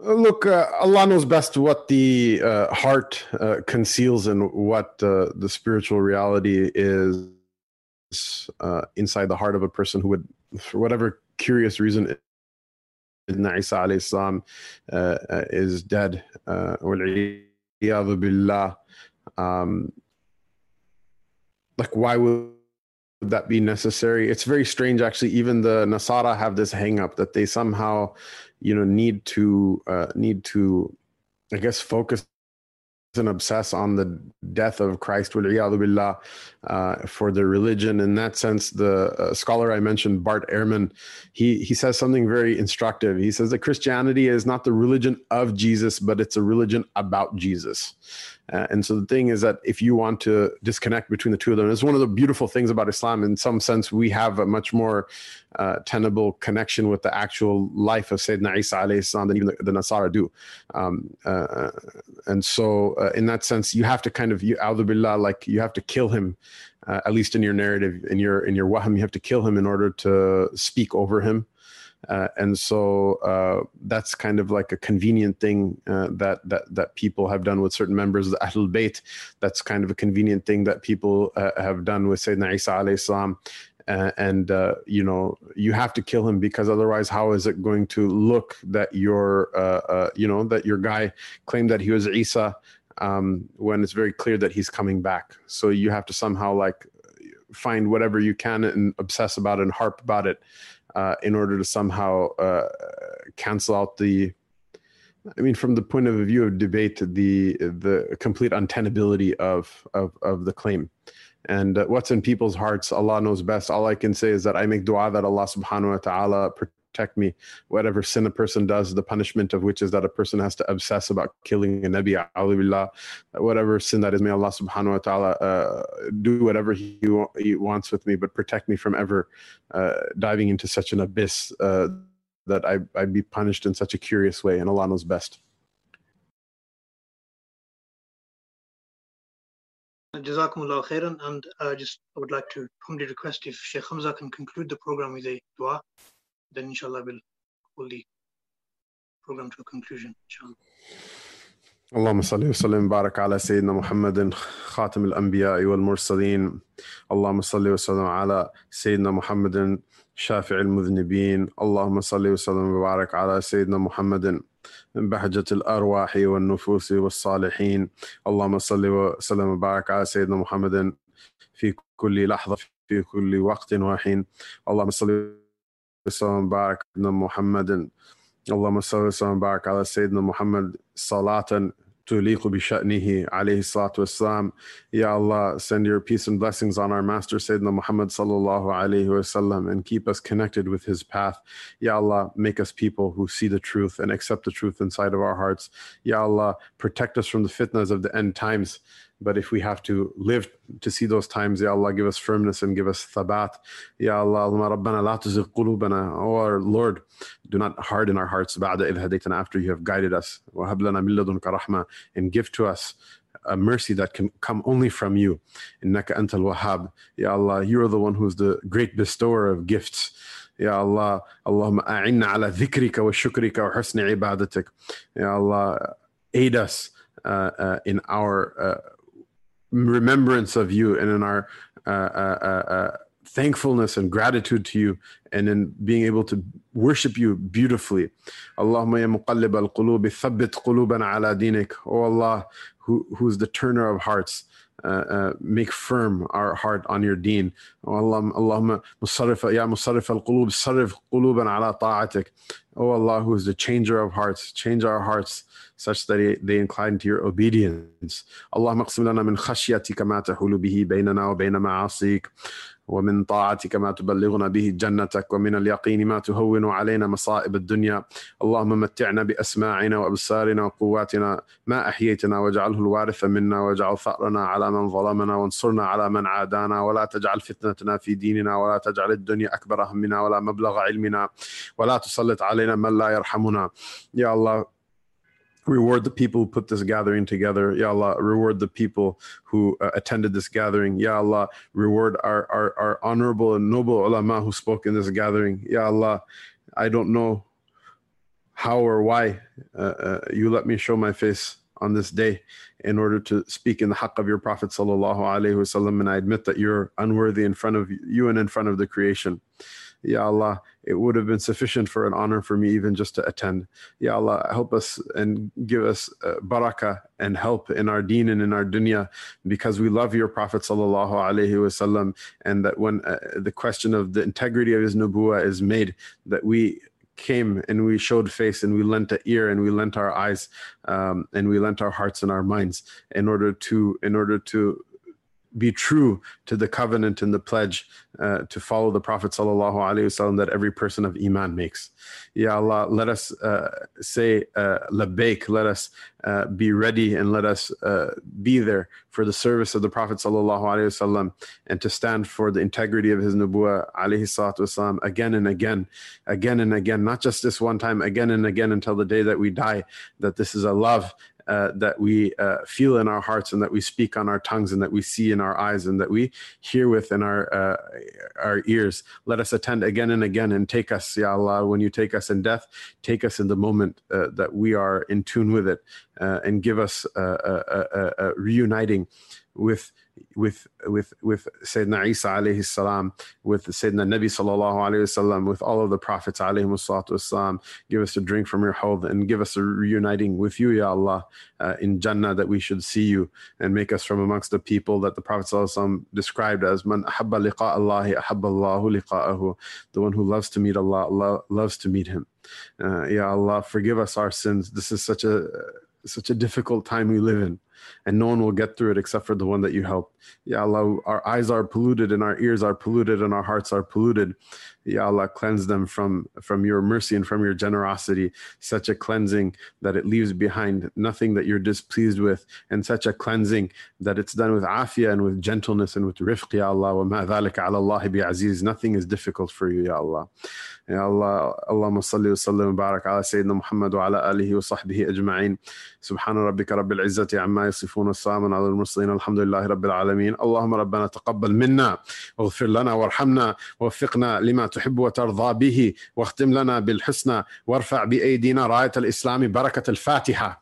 uh, Look, uh, Allah knows best what the uh, heart uh, conceals and what uh, the spiritual reality is inside the heart of a person who would, for whatever curious reason, Isa alayhi salam is dead. Uh, billah. Um, like why would that be necessary it's very strange actually even the nasara have this hang up that they somehow you know need to uh, need to i guess focus and obsess on the death of Christ billah, uh, for their religion. In that sense, the uh, scholar I mentioned, Bart Ehrman, he, he says something very instructive. He says that Christianity is not the religion of Jesus, but it's a religion about Jesus. Uh, and so the thing is that if you want to disconnect between the two of them, it's one of the beautiful things about Islam. In some sense, we have a much more uh, tenable connection with the actual life of Sayyidina Isa alayhi salam than even the, the Nasara do. Um, uh, and so, uh, in that sense, you have to kind of, you, billah, like you have to kill him. Uh, at least in your narrative, in your in your wahm, you have to kill him in order to speak over him. Uh, and so uh, that's kind of like a convenient thing uh, that that that people have done with certain members of the Ahlul Bayt. That's kind of a convenient thing that people uh, have done with Sayyidina Isa alayhi salam. Uh, and uh, you know you have to kill him because otherwise, how is it going to look that your you know that your guy claimed that he was Isa um, when it's very clear that he's coming back? So you have to somehow like find whatever you can and obsess about it and harp about it uh, in order to somehow uh, cancel out the I mean, from the point of view of debate, the the complete untenability of of, of the claim, and uh, what's in people's hearts, Allah knows best. All I can say is that I make du'a that Allah Subhanahu wa Taala protect me. Whatever sin a person does, the punishment of which is that a person has to obsess about killing a Nabi, whatever sin that is, may Allah subhanahu wa ta'ala uh, do whatever he, he, wants with me, but protect me from ever uh, diving into such an abyss uh, that I, I'd be punished in such a curious way, and Allah knows best. Jazakumullah khairan, and uh, just I would like to humbly request if Sheikh Hamza can conclude the program with a dua then inshallah we'll pull the program to a conclusion inshallah. اللهم صل وسلم وبارك على سيدنا محمد خاتم الانبياء والمرسلين اللهم صل وسلم على سيدنا محمد شافع المذنبين اللهم صل وسلم وبارك على سيدنا محمد بهجة الأرواح والنفوس والصالحين اللهم صل وسلم وبارك على سيدنا محمد في كل لحظة في كل وقت وحين اللهم صل وسلم بارك على محمد اللهم صل وسلم وبارك على سيدنا محمد صلاة تليق بشأنه عليه الصلاة والسلام Ya Allah send your peace and blessings on our master Sayyidina Muhammad sallallahu alayhi wasallam and keep us connected with his path Ya Allah make us people who see the truth and accept the truth inside of our hearts Ya Allah protect us from the fitnas of the end times but if we have to live to see those times, Ya Allah, give us firmness and give us thabat. Ya Allah, Rabbana. Oh our Lord, do not harden our hearts ba'da idh after you have guided us. And give to us a mercy that can come only from you. Innaka antal wahhab. Ya Allah, you are the one who is the great bestower of gifts. Ya Allah, ala dhikrika wa shukrika wa husni ibadatik. Ya Allah, aid us uh, uh, in our uh, remembrance of you and in our uh, uh, uh, uh, thankfulness and gratitude to you and in being able to worship you beautifully. Allahumma ya muqallib al-qulub thabbit qulubana ala dinik. Oh Allah, who, who's the turner of hearts. Uh, uh, make firm our heart on your deen. Oh Allah, Allahumma musarif, ya musarif al-qulub, sarif quluban ta'atik. Oh Allah, who is the changer of hearts, change our hearts such that they incline to your obedience. Allah maqsim lana min khashyatika ma tahulu bihi baynana wa bayna ma'asik. ومن طاعتك ما تبلغنا به جنتك ومن اليقين ما تهون علينا مصائب الدنيا. اللهم متعنا بأسماعنا وأبصارنا وقواتنا ما أحييتنا واجعله الوارث منا واجعل ثأرنا على من ظلمنا وانصرنا على من عادانا ولا تجعل فتنتنا في ديننا ولا تجعل الدنيا أكبر همنا ولا مبلغ علمنا ولا تسلط علينا من لا يرحمنا. يا الله reward the people who put this gathering together. Ya allah reward the people who uh, attended this gathering. Ya allah reward our, our our honorable and noble ulama who spoke in this gathering. Ya allah i don't know how or why uh, uh, you let me show my face on this day in order to speak in the haqq of your prophet sallallahu alaihi wasallam and i admit that you're unworthy in front of you and in front of the creation. Ya Allah, it would have been sufficient for an honor for me even just to attend. Ya Allah, help us and give us uh, barakah and help in our deen and in our dunya because we love your Prophet sallallahu alaihi wasallam and that when uh, the question of the integrity of his nubuwa is made, that we came and we showed face and we lent an ear and we lent our eyes um, and we lent our hearts and our minds in order to in order to be true to the covenant and the pledge uh, to follow the Prophet wasallam that every person of iman makes. Ya Allah, let us uh, say uh, let us uh, be ready and let us uh, be there for the service of the Prophet wasallam and to stand for the integrity of his salatu again and again, again and again, not just this one time, again and again until the day that we die, that this is a love uh, that we uh, feel in our hearts and that we speak on our tongues and that we see in our eyes and that we hear with in our uh, our ears. Let us attend again and again and take us, Ya Allah, when you take us in death, take us in the moment uh, that we are in tune with it uh, and give us a reuniting with with with with Sayyidina Isa alayhi salam, with Sayyidina Nabi sallallahu alayhi wasallam, with all of the prophets alayhi salatu. Give us a drink from your hawd and give us a reuniting with you, Ya Allah, uh, in Jannah that we should see you and make us from amongst the people that the Prophet described as man ahabba liqa Allahi ahabba Allahu liqa'ahu, the one who loves to meet Allah, Allah loves to meet him. Uh, ya Allah, forgive us our sins. This is such a such a difficult time we live in and no one will get through it except for the one that you help, Ya Allah, our eyes are polluted and our ears are polluted and our hearts are polluted. Ya Allah, cleanse them from, from your mercy and from your generosity, such a cleansing that it leaves behind nothing that you're displeased with, and such a cleansing that it's done with afia and with gentleness and with rifq, Ya Allah. Wa ma ala Allah. Nothing is difficult for you, Ya Allah. Ya Allah, Allahumma salli wa sallim wa barak ala Sayyidina Muhammad wa ala alihi wa sahbihi ajma'in. Subhana rabbika rabbil izzati amma يصفون السلام على المرسلين الحمد لله رب العالمين. اللهم ربنا تقبل منا واغفر لنا وارحمنا ووفقنا لما تحب وترضى به واختم لنا بالحسنى وارفع بأيدينا راية الإسلام بركة الفاتحة.